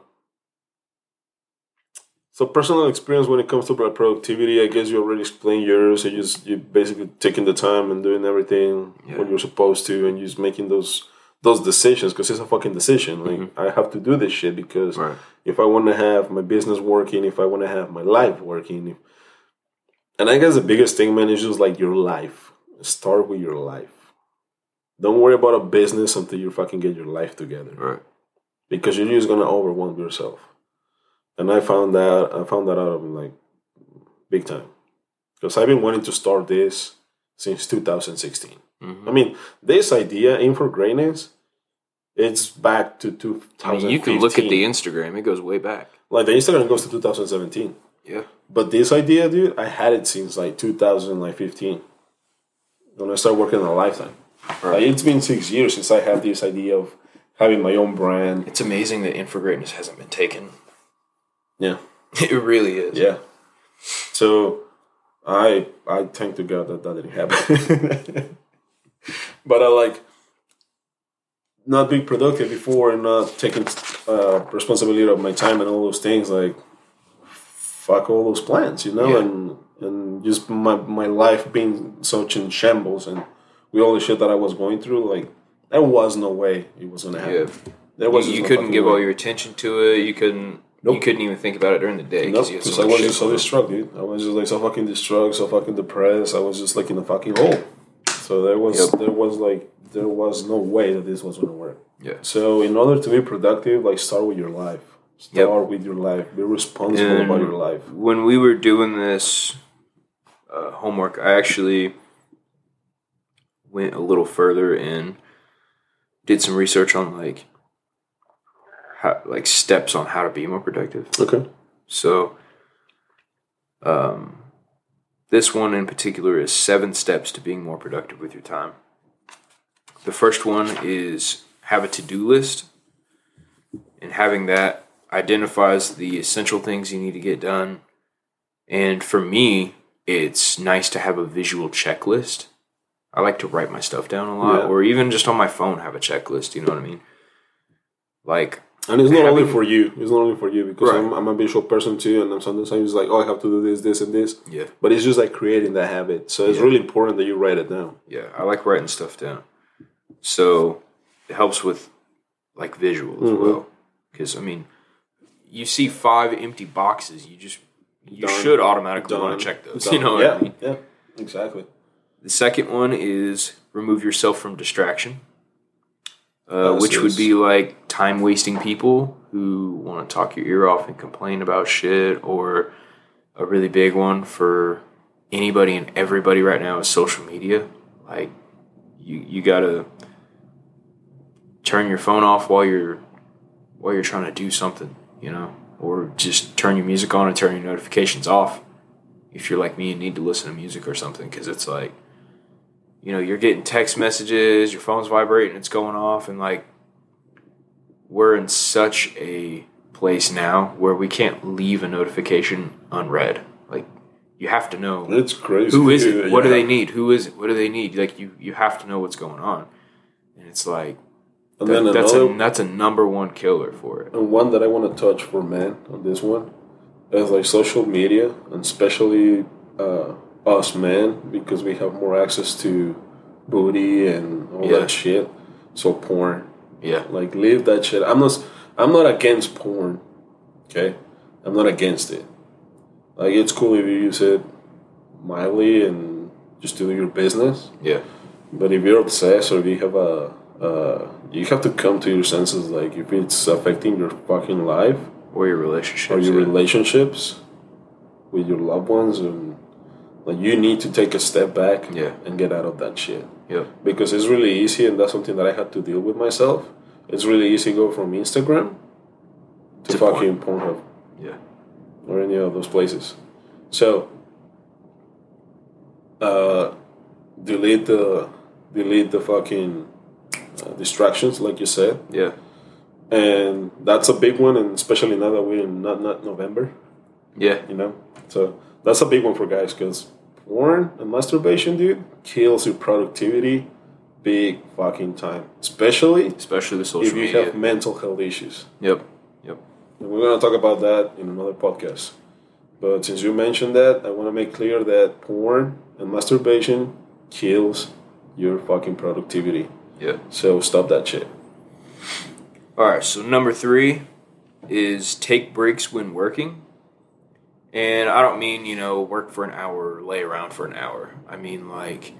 so personal experience when it comes to productivity, I guess you already explained yours. You just you basically taking the time and doing everything Yeah. when you're supposed to, and just making those those decisions because it's a fucking decision. Like mm-hmm. I have to do this shit because right, if I want to have my business working, if I want to have my life working, if, and I guess the biggest thing, man, is just like your life. Start with your life. Don't worry about a business until you fucking get your life together, right, because you're just gonna overwhelm yourself. And I found that I found that out of like big time, because I've been wanting to start this since 2016. Mhm. I mean, this idea, greatness, it's back to 2015. I mean, you can look at the Instagram; it goes way back. like the Instagram goes to 2017. Yeah, But this idea, dude, I had it since like 2015 when I started working on a lifetime. Like, it's been six years since I had this idea of having my own brand. it's amazing that In For Greatness hasn't been taken. Yeah, It really is. yeah. So I I thank to God that that didn't happen. but I like not being productive before and not taking uh, responsibility of my time and all those things. Like fuck all those plans, you know, Yeah. and and just my my life being such in shambles and with all the shit that I was going through, like there was no way it was gonna happen. Yeah. There was You, you no couldn't give way. all your attention to it. You couldn't. Nope. You couldn't even think about it during the day Nope, because so I was just so distraught, dude. I was just like so fucking distraught, so fucking depressed. I was just like in a fucking hole. So there was Yep. there was like there was no way that this was gonna work. Yeah. So in order to be productive, like start with your life. Yep. Start with your life. Be responsible about your life. when we were doing this uh, homework, I actually went a little further and did some research on like how, like steps on how to be more productive. Okay. So, um, this one in particular is seven steps to being more productive with your time. The first one is have a to do list, and having that identifies the essential things you need to get done. And for me, it's nice to have a visual checklist. I like to write my stuff down a lot, Yeah. or even just on my phone have a checklist. You know what I mean? Like And it's not only for you. It's not only for you because Right. I'm, I'm a visual person too, and I'm sometimes like, oh, I have to do this, this, and this. yeah, But it's just like creating that habit. So it's Yeah. really important that you write it down. Yeah, I like writing stuff down. So it helps with like visual as Mhm. well. Because I mean, you see five empty boxes, you just you Done. should automatically Done. want to check those. Done. You know what yeah, I mean? Yeah, exactly. The second one is remove yourself from distraction, uh, which would be like time wasting people who want to talk your ear off and complain about shit, or a really big one for anybody and everybody right now is social media. Like you, you gotta turn your phone off while you're while you're trying to do something, you know, or just turn your music on and turn your notifications off if you're like me and need to listen to music or something because it's like you know you're getting text messages your phone's vibrating it's going off and like we're in such a place now where we can't leave a notification unread. Like you have to know It's crazy. who is it? What do they need? Who is it? What do they need? Like you you have to know what's going on. And it's like And that- then that's another, a that's a number one killer for it. And one that I want to touch for men on this one is like social media, and especially uh, us men because we have more access to booty and all Yeah. that shit. So porn, yeah like leave that shit. I'm not. I'm not against porn. Okay, I'm not against it. Like it's cool if you use it mildly and just do your business. yeah But if you're obsessed or if you have a, uh, you have to come to your senses. Like if it's affecting your fucking life or your relationships or your yeah. relationships with your loved ones, and like you need to take a step back Yeah. and get out of that shit. Yep. Because it's really easy, and that's something that I had to deal with myself. It's really easy to go from Instagram to, To fucking Pornhub yeah or any of those places. So, uh, delete the delete the fucking uh, distractions, like you said, yeah and that's a big one, and especially now that we're in No Nut November, yeah you know. So that's a big one for guys because porn and masturbation, dude, kills your productivity, big fucking time, especially especially with if you media have mental health issues. yep yep And we're going to talk about that in another podcast. But since you mentioned that, I want to make clear that porn and masturbation kills your fucking productivity. yeah So stop that shit. All right, so number three is take breaks when working. And I don't mean, you know, work for an hour or lay around for an hour. I mean, like,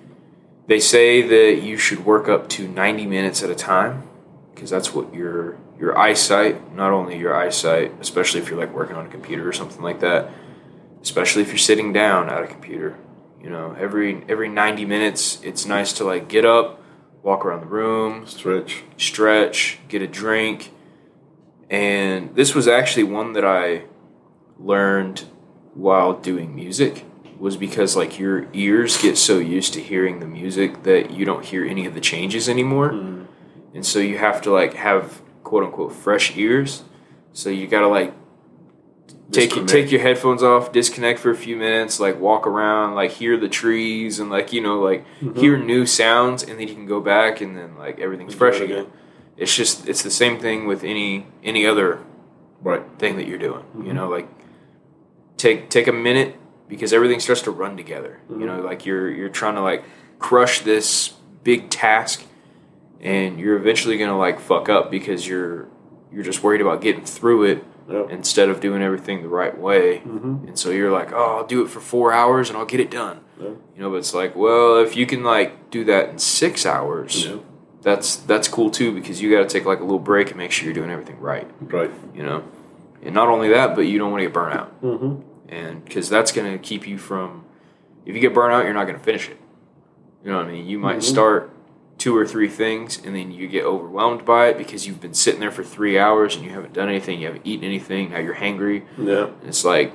they say that you should work up to 90 minutes at a time because that's what your your eyesight, not only your eyesight, especially if you're like working on a computer or something like that, especially if you're sitting down at a computer, you know, every every 90 minutes it's nice to like get up, walk around the room, Stretch. stretch, get a drink. And this was actually one that I learned while doing music was because like your ears get so used to hearing the music that you don't hear any of the changes anymore. Mm-hmm. And so you have to like have quote unquote fresh ears. So you got to like take your, Disconnect. take your headphones off, disconnect for a few minutes, like walk around, like hear the trees and like you know like mm-hmm. hear new sounds, and then you can go back and then like everything's fresh again. again. It's just it's the same thing with any any other Right. thing that you're doing. You mm-hmm. know, like take take a minute because everything starts to run together. You know, like you're you're trying to like crush this big task, and you're eventually gonna like fuck up because you're you're just worried about getting through it Yeah. instead of doing everything the right way. Mhm. And so you're like, oh, I'll do it for four hours and I'll get it done. Yeah. You know, but it's like, well, if you can like do that in six hours, Yeah. that's that's cool too because you got to take like a little break and make sure you're doing everything right. Right. You know, and not only that, but you don't want to get burnt out, Mm-hmm. and because that's going to keep you from. If you get burnt out, you're not going to finish it. You know what I mean? You might Mhm. start two or three things, and then you get overwhelmed by it because you've been sitting there for three hours and you haven't done anything, you haven't eaten anything. Now you're hangry. Yeah. And it's like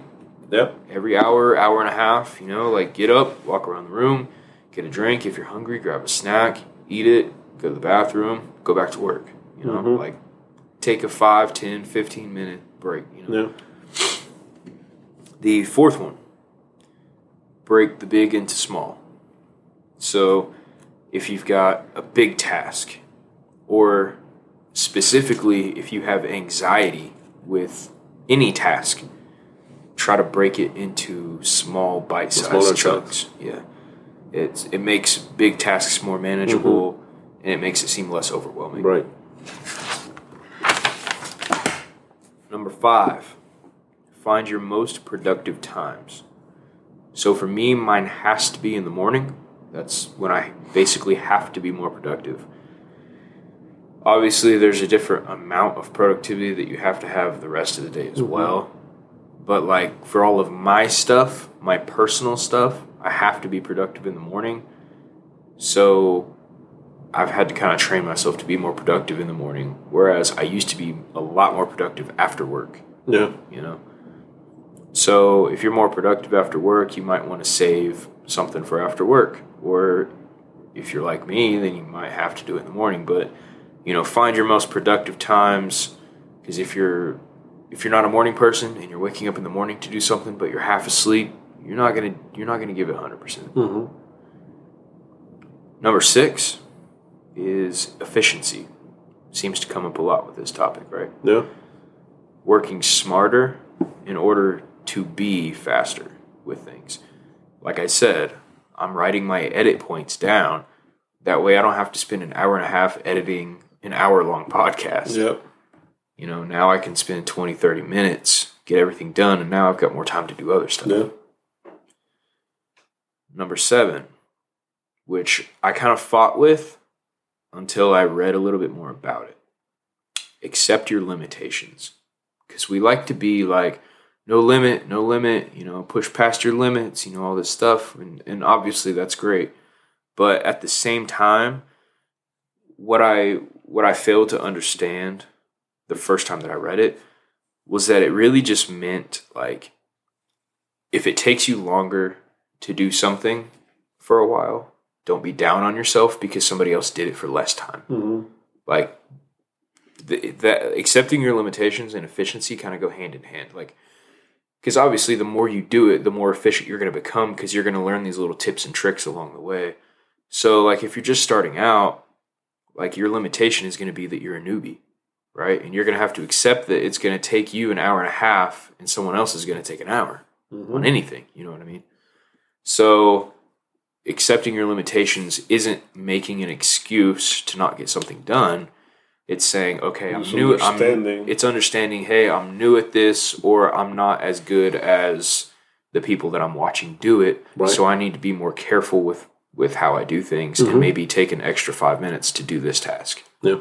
Yeah. every hour, hour and a half, you know, like get up, walk around the room, get a drink. If you're hungry, grab a snack, eat it, go to the bathroom, go back to work. You know, Mhm. like take a 5, 10, 15 minute break. You know, Yeah. the fourth one break the big into small. So if you've got a big task, or specifically if you have anxiety with any task, try to break it into small bite Smaller sized chunks. Yeah. It's, it makes big tasks more manageable mm-hmm. and it makes it seem less overwhelming. Right. Number five, find your most productive times. So for me, mine has to be in the morning. That's when I basically have to be more productive. Obviously, there's a different amount of productivity that you have to have the rest of the day as Mhm. well. But like for all of my stuff, my personal stuff, I have to be productive in the morning. So I've had to kind of train myself to be more productive in the morning, whereas I used to be a lot more productive after work. Yeah. You know. So if you're more productive after work, you might want to save something for after work, or if you're like me, then you might have to do it in the morning. But you know, find your most productive times because if you're if you're not a morning person and you're waking up in the morning to do something, but you're half asleep, you're not gonna you're not gonna give it 100 percent. Mm-hmm. Number six is efficiency. Seems to come up a lot with this topic, right? Yeah. Working smarter in order to be faster with things. Like I said, I'm writing my edit points down. That way I don't have to spend an hour and a half editing an hour long podcast. Yep. You know, now I can spend 20, 30 minutes, get everything done, and now I've got more time to do other stuff. Yeah. Number seven, which I kind of fought with until I read a little bit more about it. Accept your limitations. Because we like to be like, no limit, no limit, you know, push past your limits, you know, all this stuff. And, and obviously that's great. But at the same time, what I what I failed to understand the first time that I read it was that it really just meant like if it takes you longer to do something for a while, don't be down on yourself because somebody else did it for less time. Mm-hmm. Like the, that accepting your limitations and efficiency kind of go hand in hand. Like because obviously the more you do it, the more efficient you're going to become because you're going to learn these little tips and tricks along the way. So like if you're just starting out, like your limitation is going to be that you're a newbie, right? And you're going to have to accept that it's going to take you an hour and a half and someone else is going to take an hour Mm-hmm. on anything, you know what I mean? So accepting your limitations isn't making an excuse to not get something done. It's saying, okay, I'm It's new. I'm, it's understanding. Hey, I'm new at this, or I'm not as good as the people that I'm watching do it. Right. So I need to be more careful with with how I do things, Mhm. and maybe take an extra five minutes to do this task. Yeah.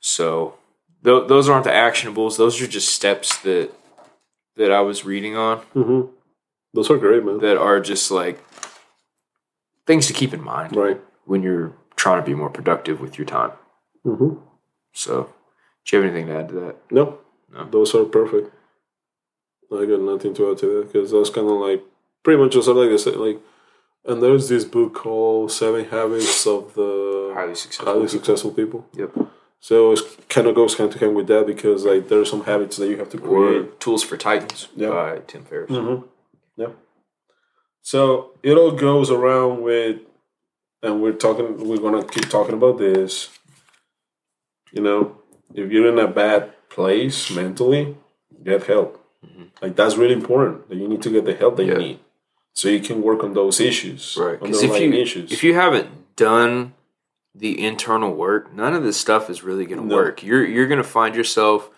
So th- those aren't the actionables. Those are just steps that that I was reading on Mm-hmm. Those are great, man. that are just like things to keep in mind Right. when you're trying to be more productive with your time. Mm-hmm. So, do you have anything to add to that? No, No. those are perfect. I got nothing to add to that because that's kind of like pretty much just like I said. Like, and there's this book called Seven Habits of the Highly successful. Highly people. Successful People. Yep. So it kind of goes hand to hand with that because like there are some habits that you have to Or create. Tools for Titans Yeah. by Tim Ferriss. Mm-hmm. Yeah. So it all goes around with, and we're talking. We're gonna keep talking about this. You know, if you're in a bad place mentally, get help. Mm-hmm. Like that's really important. That you need to get the help that Yeah. you need, so you can work on those issues, Right. Because if you issues. if you haven't done the internal work, none of this stuff is really going to No. work. You're you're going to find yourself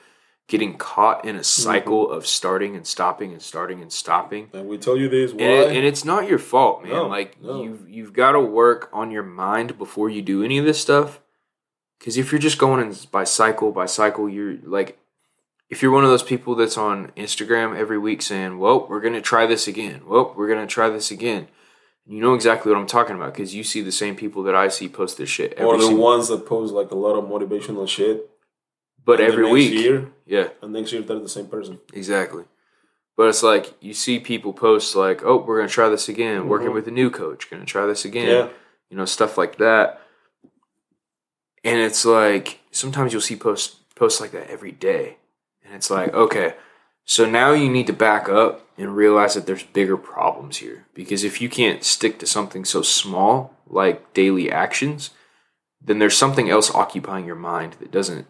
getting caught in a cycle Mm-hmm. of starting and stopping and starting and stopping. and we tell you this why. And, it, and it's not your fault, man. No, like no. you've you've got to work on your mind before you do any of this stuff. Because if you're just going in by cycle by cycle, you're like, if you're one of those people that's on Instagram every week saying, "Well, we're gonna try this again. Well, we're gonna try this again." You know exactly what I'm talking about because you see the same people that I see post this shit every or the ones that post like a lot of motivational shit. but every week, year, yeah, and year they're the same person. Exactly. But it's like you see people post like, "Oh, we're gonna try this again. Working Mhm. with a new coach, gonna try this again." Yeah. You know, stuff like that. And it's like sometimes you'll see posts posts like that every day, and it's like, okay, so now you need to back up and realize that there's bigger problems here because if you can't stick to something so small like daily actions, then there's something else occupying your mind that doesn't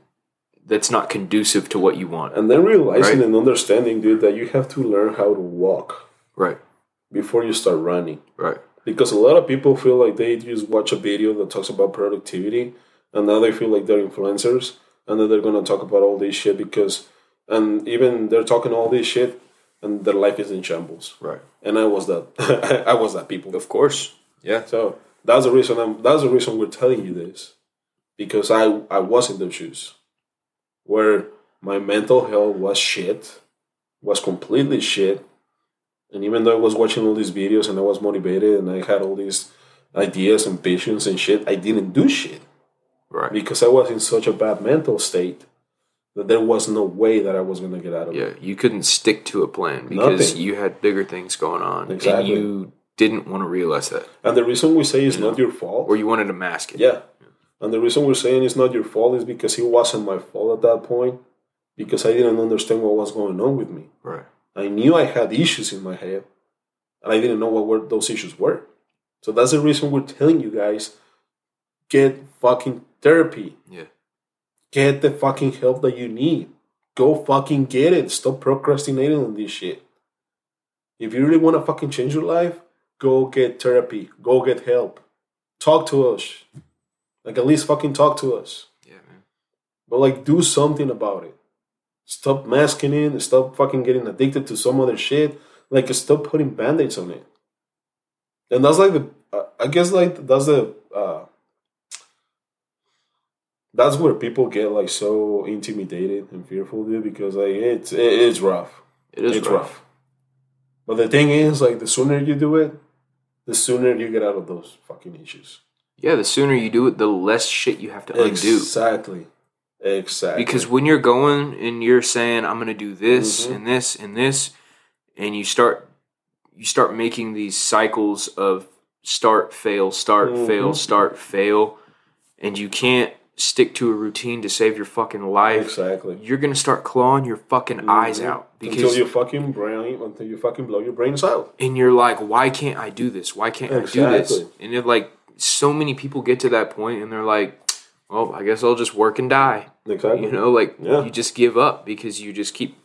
that's not conducive to what you want. And then realizing Right. and understanding, dude, that you have to learn how to walk Right. before you start running. Right. Because a lot of people feel like they just watch a video that talks about productivity and now they feel like they're influencers and then they're gonna talk about all this shit because and even they're talking all this shit and their life is in shambles. Right. And I was that I was that people. Of course. Yeah. So that's the reason I'm that's the reason we're telling you this. Because I I was in those shoes. Where my mental health was shit. Was completely shit. And even though I was watching all these videos and I was motivated and I had all these ideas and visions and shit, I didn't do shit Right. because I was in such a bad mental state that there was no way that I was gonna get out of it. Yeah, you couldn't stick to a plan because Nothing. you had bigger things going on, Exactly. and you didn't want to realize that, And the reason we say it's not your fault, or you wanted to mask it. yeah, and the reason we're saying it's not your fault is because it wasn't my fault at that point because I didn't understand what was going on with me. Right. I knew I had issues in my head, and I didn't know what were, those issues were. So that's the reason we're telling you guys get fucking therapy. Yeah. Get the fucking help that you need. Go fucking get it. Stop procrastinating on this shit. If you really want to fucking change your life, go get therapy. Go get help. Talk to us. Like at least fucking talk to us. Yeah, man. But like do something about it. Stop masking it. Stop fucking getting addicted to some other shit. Like stop putting band-aids on it. And that's like the uh, I guess like that's the uh that's where people get like so intimidated and fearful dude because like it's it, it's rough. It is it's rough. rough. But the thing is like the sooner you do it, the sooner you get out of those fucking issues. Yeah, the sooner you do it, the less shit you have to undo. Exactly. Exactly. Because when you're going and you're saying I'm going to do this Mhm. and this and this, and you start you start making these cycles of start fail start fail Mhm. start fail, and you can't stick to a routine to save your fucking life. Exactly. You're gonna start clawing your fucking eyes Mhm. out until because you fucking brain until you fucking blow your brains out. and you're like, why can't I do this? Why can't I do this? Exactly. And it like so many people get to that point and they're like, well, I guess I'll just work and die. Exactly. You know, like Yeah. you just give up because you just keep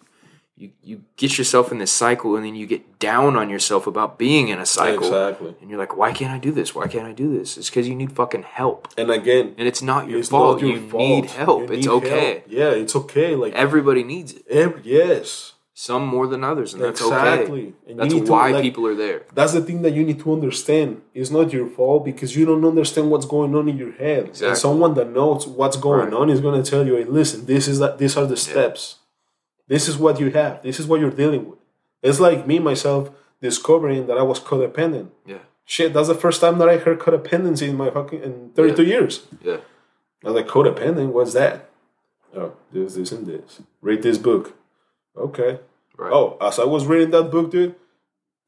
you you get yourself in this cycle and then you get down on yourself about being in a cycle. Exactly. And you're like, why can't I do this? Why can't I do this? It's because you need fucking help. And again, And it's not your it's fault. not your you fault. need help. You it's need okay. help. Yeah, it's okay. Like Everybody needs it. ev- yes, Some more than others, and that's okay. exactly. And That's need to, why like, people are there. That's the thing that you need to understand. It's not your fault because you don't understand what's going on in your head. Exactly. And someone that knows what's going Right. on is going to tell you, "Hey, listen, this is that. These are the steps. This is what you have. This is what you're dealing with." It's like me myself discovering that I was codependent. Yeah. Shit, that's the first time that I heard codependency in my fucking in 32 years. Yeah. I was like, codependent? What's that? Oh, this, this, and this. Read this book. Okay. Right. Oh, as I was reading that book, dude,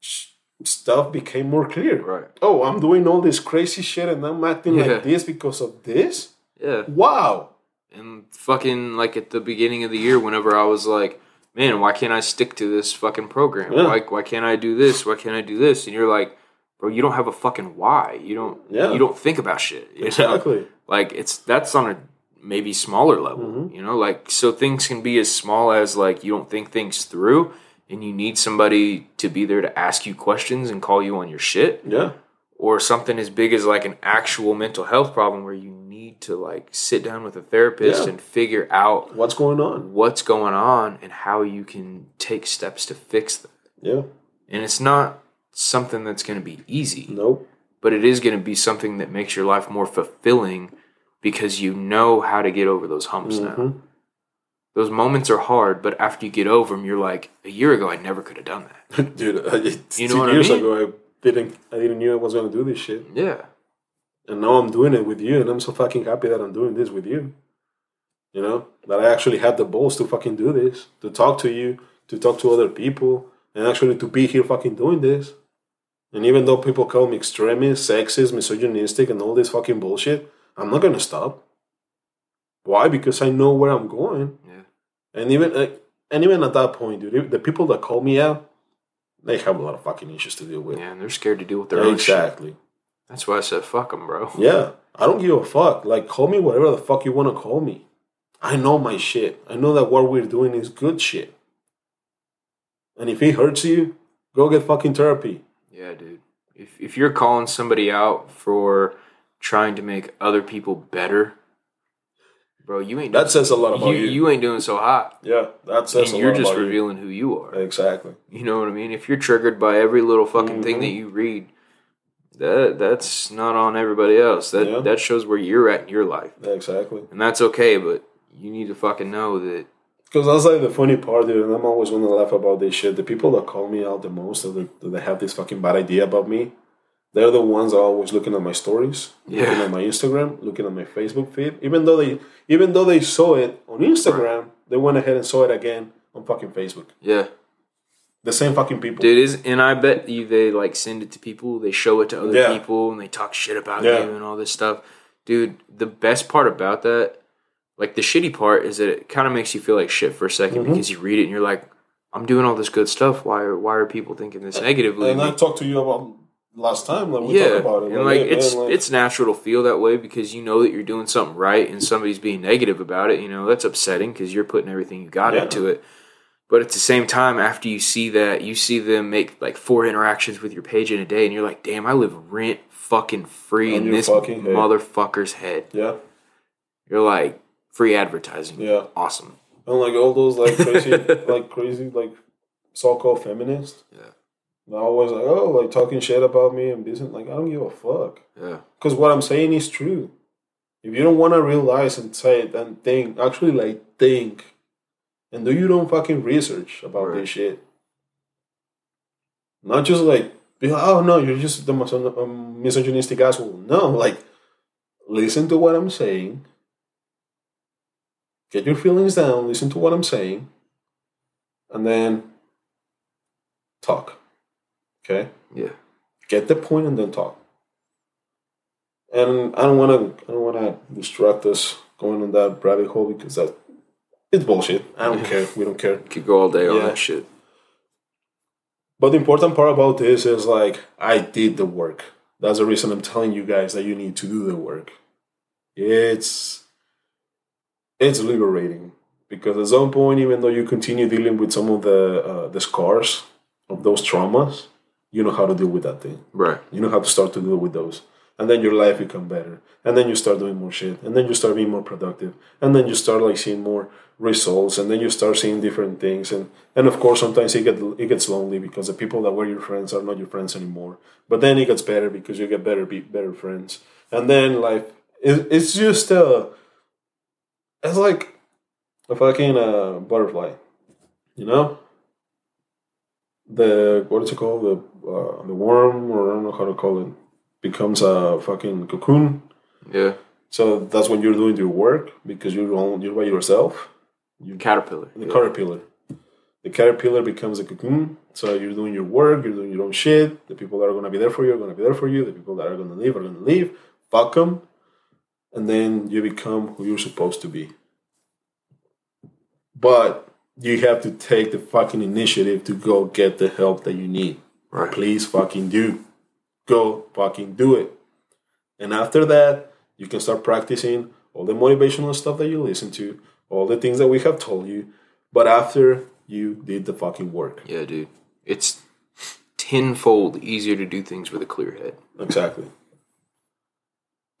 sh- stuff became more clear. Right. Oh, I'm doing all this crazy shit and I'm acting Yeah. like this because of this? Yeah. Wow. And fucking like at the beginning of the year, whenever I was like, man, why can't I stick to this fucking program? Yeah. Why why can't I do this? Why can't I do this? And you're like, bro, you don't have a fucking why. You don't Yeah. you don't think about shit. you know? Exactly. Like it's that's on a maybe smaller level. Mm-hmm. You know, like so things can be as small as like you don't think things through and you need somebody to be there to ask you questions and call you on your shit. Yeah. or something as big as like an actual mental health problem where you need to like sit down with a therapist Yeah. and figure out What's going on? what's going on and how you can take steps to fix them. Yeah. And it's not something that's going to be easy, Nope. but it is going to be something that makes your life more fulfilling because you know how to get over those humps now. Mhm. Those moments are hard, but after you get over them, you're like, a year ago, I never could have done that. Dude, I, You know two what I years mean? ago, I didn't, I didn't knew I was going to do this shit. Yeah. and now I'm doing it with you, and I'm so fucking happy that I'm doing this with you. You know that I actually had the balls to fucking do this, to talk to you, to talk to other people, and actually to be here fucking doing this. And even though people call me extremist, sexist, misogynistic, and all this fucking bullshit, I'm not gonna stop. Why? Because I know where I'm going, Yeah. and even like, and even at that point, dude, the people that call me out, they have a lot of fucking issues to deal with. Yeah. And they're scared to deal with their own shit. exactly. That's why I said, fuck them, bro. Yeah, I don't give a fuck. Like, call me whatever the fuck you want to call me. I know my shit. I know that what we're doing is good shit. And if it hurts you, go get fucking therapy. Yeah, dude. If if you're calling somebody out for trying to make other people better, bro, you ain't That says a lot about you, you. you ain't doing so hot. yeah, that says And you're just about you. revealing who you are. Exactly. You know what I mean? If you're triggered by every little fucking thing Mhm. that you read, that that's not on everybody else. That Yeah. that shows where you're at in your life. Exactly. And that's okay, but you need to fucking know that Because that's like the funny part, dude. And I'm always to laugh about this shit. The people that call me out the most, that that they have this fucking bad idea about me, they're the ones that are always looking at my stories, looking at my Instagram, looking at my Facebook feed. Even though they even though they saw it on Instagram, they went ahead and saw it again on fucking Facebook. Yeah. The same fucking people. Dude, is and I bet you they like send it to people, they show it to other Yeah. people, and they talk shit about Yeah. you and all this stuff. Dude, the best part about that, like the shitty part, is that it kind of makes you feel like shit for a 2nd Mm-hmm. because you read it and you're like, I'm doing all this good stuff. Why are why are people thinking this negatively? and? I talked to you about last time. Like we yeah, talked about it. and like hey, it's man, like- it's natural to feel that way because you know that you're doing something right, and somebody's being negative about it. You know that's upsetting because you're putting everything you got Yeah. into it. But at the same time, after you see that, you see them make like four interactions with your page in a day, and you're like, "Damn, I live rent fucking free On in this fucking head. motherfucker's head." yeah, You're like, "Free advertising, yeah. awesome." And like all those like crazy, like crazy, like so-called feminists. Yeah. They're always like, oh, like talking shit about me and business. Like I don't give a fuck. Yeah, Because what I'm saying is true. If you don't want to realize and say it and think, actually, like think, and do your own fucking research about Right. this shit. Not just like, be like, oh no, you're just the mis- um, misogynistic asshole. No, like, listen to what I'm saying. Get your feelings down. Listen to what I'm saying, and then talk. Okay yeah, get the point and then talk. And I don't want to. I don't want to distract us going on that rabbit hole because that it's bullshit. I don't care. We don't care. could go all day on that shit. But the important part about this is like I did the work. That's the reason I'm telling you guys that you need to do the work. It's it's liberating because at some point, even though you continue dealing with some of the uh, the scars of those traumas, you know how to deal with that thing. Right. You know how to start to deal with those. And then your life become better. And then you start doing more shit. And then you start being more productive. And then you start like seeing more results. And then you start seeing different things. And and of course sometimes it get it gets lonely because the people that were your friends are not your friends anymore. But then it gets better because you get better be better friends. And then life it, it's just uh it's like a fucking uh, butterfly. You know? The what is it called? The uh, the worm or I don't know how to call it becomes a fucking cocoon. Yeah. So that's when you're doing your work because you're on, you're by yourself. You Caterpillar. The Yeah. caterpillar. The caterpillar becomes a cocoon. So you're doing your work, you're doing your own shit. The people that are gonna be there for you are gonna be there for you. The people that are gonna leave are gonna leave. Fuck them. And then you become who you're supposed to be. But you have to take the fucking initiative to go get the help that you need. Right. Please fucking do. Go fucking do it. And after that, you can start practicing all the motivational stuff that you listen to, all the things that we have told you. But after you did the fucking work. Yeah, dude. It's tenfold easier to do things with a clear head. Exactly.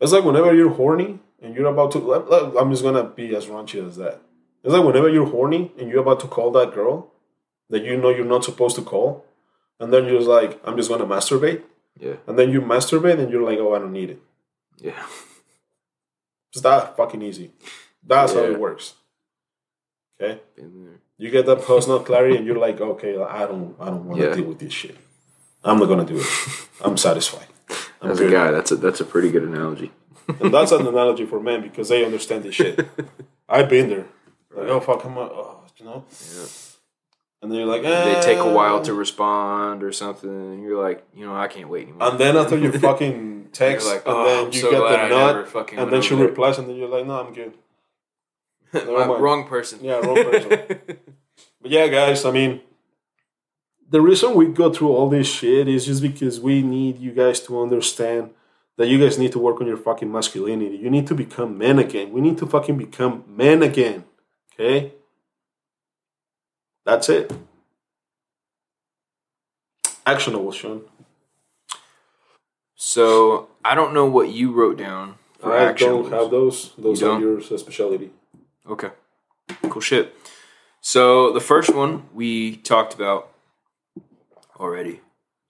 It's like whenever you're horny and you're about to. I'm just gonna be as raunchy as that. It's like whenever you're horny and you're about to call that girl that you know you're not supposed to call, and then you're just like, I'm just gonna masturbate, Yeah. and then you masturbate and you're like, oh, I don't need it. Yeah. It's that fucking easy. That's how it works. Okay, Been there. you get that personal clarity, and you're like, okay, I don't, I don't want to Yeah. deal with this shit. I'm not gonna do it. I'm satisfied. I'm As a guy, that's a that's a pretty good analogy. And that's an analogy for men because they understand this shit. I've been there. Like, oh fuck, come on, oh, you know. Yeah. And then you're like, eh. They take a while to respond or something, and you're like, you know, I can't wait anymore. And then after you fucking text, like, and "Oh, then I'm you so get the nut, and then she there." replies, and then you're like, no, I'm good. Wrong person. Yeah, wrong person. But yeah, guys, I mean, the reason we go through all this shit is just because we need you guys to understand that you guys need to work on your fucking masculinity. You need to become men again. We need to fucking become men again. Okay? That's it. Actionable, Shawn. so I don't know what you wrote down for I action. don't have those. Those You are your specialty. Okay. Cool shit. So the first one we talked about already.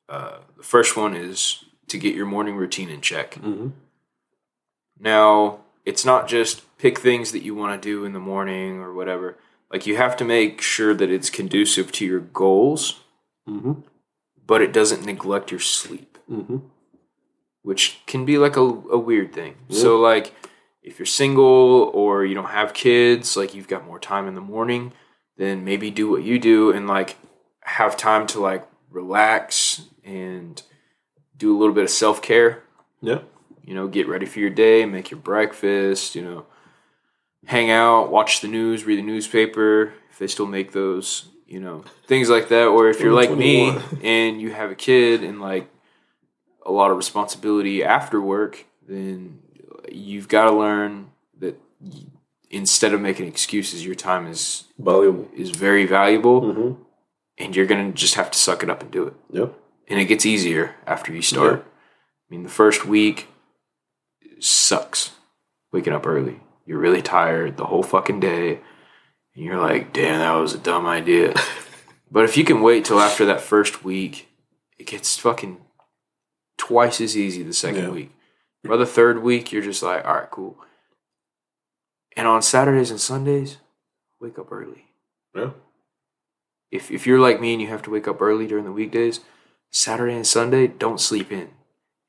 Uh, the first one is to get your morning routine in check. Mhm. Now, it's not just pick things that you want to do in the morning or whatever. Like you have to make sure that it's conducive to your goals, Mm-hmm. but it doesn't neglect your sleep. Mm-hmm. which can be like a, a weird thing. So like if you're single or you don't have kids, like you've got more time in the morning, then maybe do what you do and like have time to like relax and do a little bit of self care. Yeah. You know, get ready for your day, make your breakfast, you know, hang out, watch the news, read the newspaper, if they still make those, you know, things like that. Or if you're like me and you have a kid and like a lot of responsibility after work, then you've got to learn that instead of making excuses, your time is Valuable. is very valuable, Mm-hmm. and you're gonna just have to suck it up and do it. Yep. And it gets easier after you start. Yeah. I mean, the first week sucks. Waking up early, you're really tired the whole fucking day, and you're like, "Damn, that was a dumb idea." but if you can wait till after that first week, it gets fucking twice as easy the second Yeah. week. By the third week, you're just like, "All right, cool." And on Saturdays and Sundays, wake up early Yeah. if if you're like me and you have to wake up early during the weekdays, Saturday and Sunday, don't sleep in.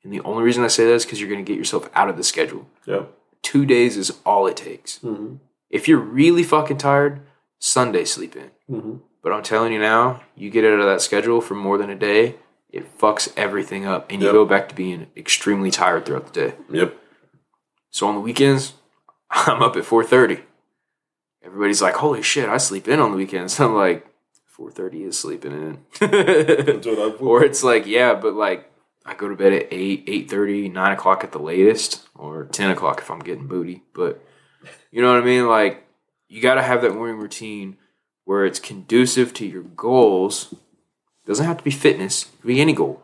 And the only reason I say that is because you're going to get yourself out of the schedule. Yeah. Two days is all it takes. Mm-hmm. If you're really fucking tired, Sunday sleep in. Mm-hmm. But I'm telling you now, you get out of that schedule for more than a day, it fucks everything up, and you go back to being extremely tired throughout the day. Yep. So on the weekends, I'm up at 4:30. Everybody's like, "Holy shit, I sleep in on the weekends." I'm like, "4:30 is sleeping in." That's what I or it's like, yeah, but like I go to bed at 8, 8.30, 9 o'clock at the latest, or 10 o'clock if I'm getting booty. But you know what I mean? Like, you got to have that morning routine where it's conducive to your goals. doesn't have to be fitness, it could be any goal.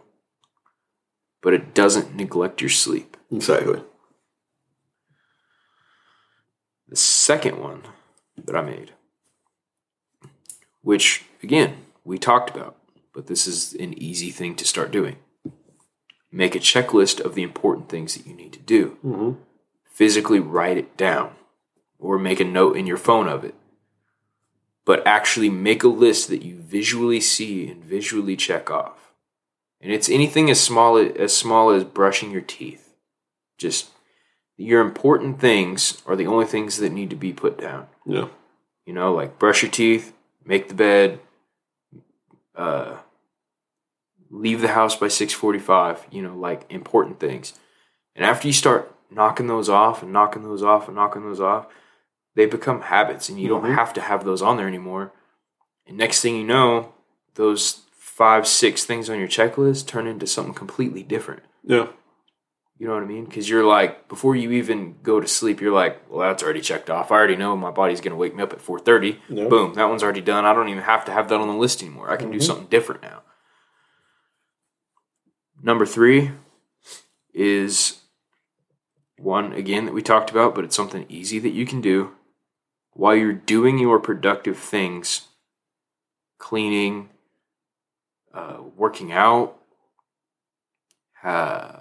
But it doesn't neglect your sleep. Exactly. The second one that I made, which again, we talked about, but this is an easy thing to start doing. Make a checklist of the important things that you need to do. Mm-hmm. Physically write it down or make a note in your phone of it. But actually make a list that you visually see and visually check off. And it's anything as small as small as brushing your teeth. Just your important things are the only things that need to be put down. Yeah. You know, like brush your teeth, make the bed, uh, leave the house by six forty-five. You know, like important things. And after you start knocking those off and knocking those off and knocking those off, they become habits, and you don't Mhm. have to have those on there anymore. And next thing you know, those five, six things on your checklist turn into something completely different. Yeah. You know what I mean? Because you're like, before you even go to sleep, you're like, well, that's already checked off. I already know my body's going to wake me up at 4:30. Yeah. Boom, that one's already done. I don't even have to have that on the list anymore. I can do Mhm. something different now. Number three is one again that we talked about, but it's something easy that you can do while you're doing your productive things, cleaning, uh, working out, uh,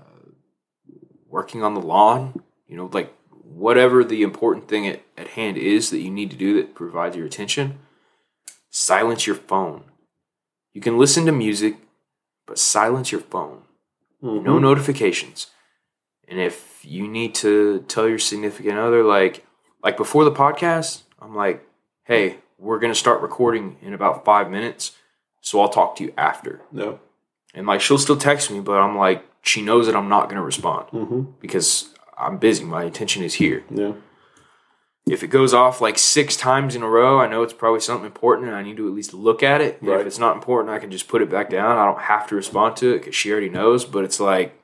working on the lawn, you know, like whatever the important thing at, at hand is that you need to do that provides your attention, silence your phone. You can listen to music, but silence your phone. Mm-hmm. No notifications. And if you need to tell your significant other, like like before the podcast, I'm like, hey, we're gonna start recording in about five minutes, so I'll talk to you after. No. And like she'll still text me, but I'm like, she knows that I'm not gonna respond Mm-hmm. because I'm busy. My attention is here. Yeah. If it goes off like six times in a row, I know it's probably something important and I need to at least look at it. Right. If it's not important, I can just put it back down. I don't have to respond to it because she already knows. But it's like,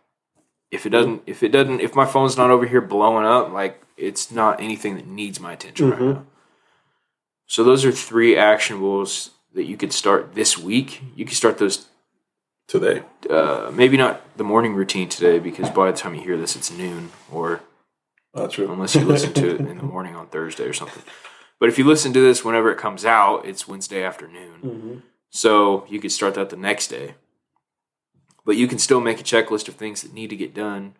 if it doesn't, if it doesn't, if my phone's not over here blowing up, like it's not anything that needs my attention right Mhm. now. So those are three actionables that you could start this week. You can start those Today. uh, maybe not the morning routine today because by the time you hear this, it's noon or That's true. unless you listen to it in the morning on Thursday or something. But if you listen to this whenever it comes out, it's Wednesday afternoon. Mm-hmm. So you could start that the next day. But you can still make a checklist of things that need to get done,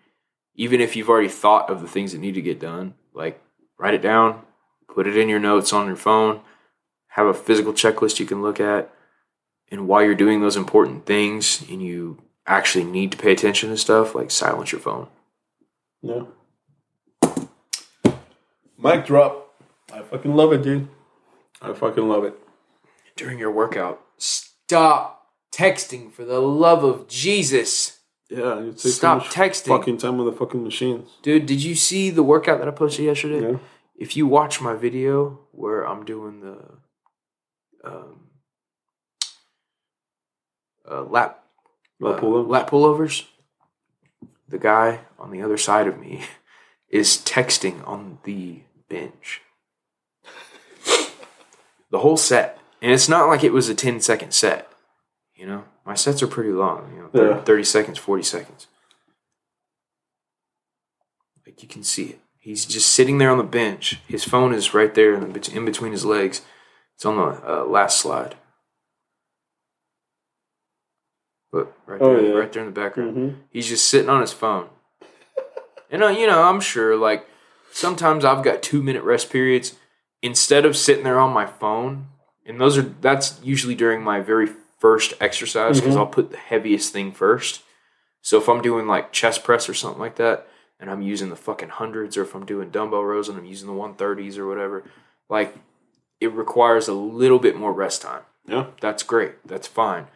even if you've already thought of the things that need to get done. Like write it down, put it in your notes on your phone, have a physical checklist you can look at. And while you're doing those important things and you actually need to pay attention to stuff, like silence your phone. Yeah. Mic drop. I fucking love it, dude. I fucking love it. During your workout, stop texting for the love of Jesus. Yeah, you take Stop much texting. Fucking time with the fucking machines. Dude, did you see the workout that I posted yesterday? Yeah. If you watch my video where I'm doing the um, uh, lat Lat uh, pull-ups? lat pullovers, the guy on the other side of me is texting on the bench. the whole set. And it's not like it was a 10 second set. You know, my sets are pretty long, you know, 30, Yeah. 30 seconds, 40 seconds. Like you can see it. He's just sitting there on the bench. His phone is right there in, bet- in between his legs. It's on the uh, last slide. But right Oh, there, yeah. right there in the background. Mm-hmm. He's just sitting on his phone. And uh, you know, I'm sure like sometimes I've got two minute rest periods. Instead of sitting there on my phone, and those are that's usually during my very first exercise because Mhm. I'll put the heaviest thing first. So if I'm doing like chest press or something like that, and I'm using the fucking hundreds, or if I'm doing dumbbell rows and I'm using the 130s or whatever, like it requires a little bit more rest time Yeah. that's great. That's fine.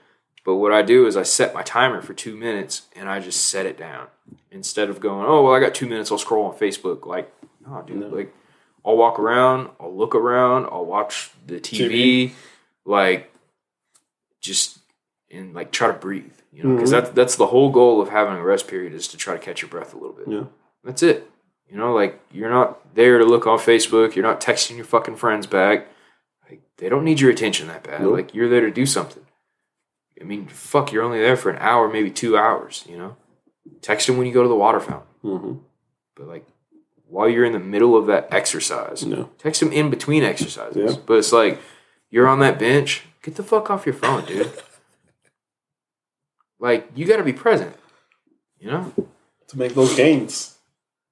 But what I do is I set my timer for two minutes and I just set it down instead of going, oh well, I got two minutes. I'll scroll on Facebook. Like, no, dude. No. Like, I'll walk around. I'll look around. I'll watch the TV. Like, just and like try to breathe. You know, because Mhm. that's that's the whole goal of having a rest period is to try to catch your breath a little bit. Yeah. That's it. You know, like you're not there to look on Facebook. You're not texting your fucking friends back. Like they don't need your attention that bad. Nope. Like you're there to do something. I mean, fuck, you're only there for an hour, maybe two hours. You know, text them when you go to the water fountain. Mm-hmm. But like while you're in the middle of that exercise, No. text them in between exercises. Yeah. But it's like you're on that bench. Get the fuck off your phone, dude. like you got to be present. You know, To make those gains.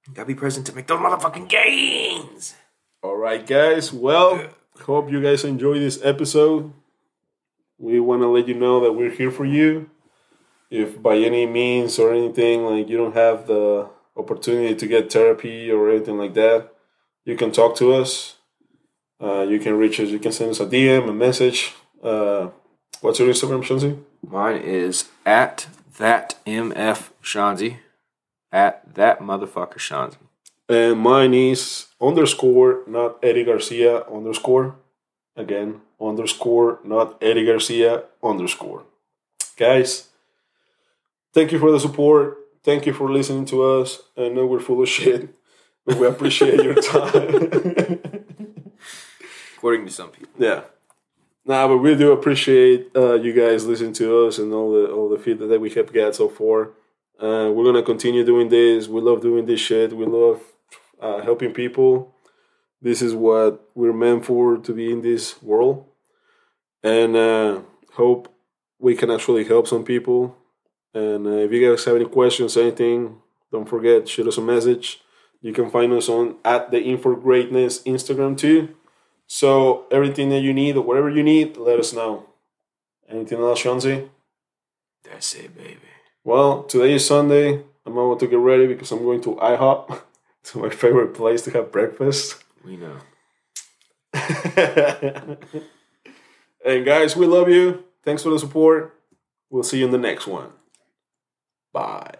you got to be present to make those motherfucking gains. All right, guys. Well, hope you guys enjoy this episode. We want to let you know that we're here for you. If by any means or anything, like you don't have the opportunity to get therapy or anything like that, you can talk to us. Uh, you can reach us. You can send us a DM, a message. Uh, what's your Instagram, Shanzi? Mine is at that mf Shanzi, at that motherfucker Shanzi. And mine is underscore, not Eddy Garcia underscore. Again, underscore, not Eddy Garcia underscore. Guys, thank you for the support. Thank you for listening to us. I know we're full of shit, but we appreciate your time. According to some people. yeah. Nah, but we do appreciate uh, you guys listening to us and all the all the feedback that we have got so far. Uh, we're gonna continue doing this. We love doing this shit. We love uh, helping people. This is what we're meant for to be in this world, and uh, hope we can actually help some people. And uh, if you guys have any questions, anything, don't forget shoot us a message. You can find us on at the In For Greatness Instagram too. So everything that you need or whatever you need, let us know. Anything else, Shanzi? That's it, baby. Well, today is Sunday. I'm about to get ready because I'm going to IHOP, to my favorite place to have breakfast. We know. and guys, we love you. Thanks for the support. We'll see you in the next one. Bye.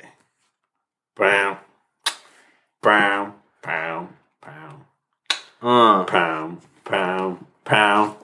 Pow. Pow. Pow. Pow. Uh. Pow. Pow. Pow.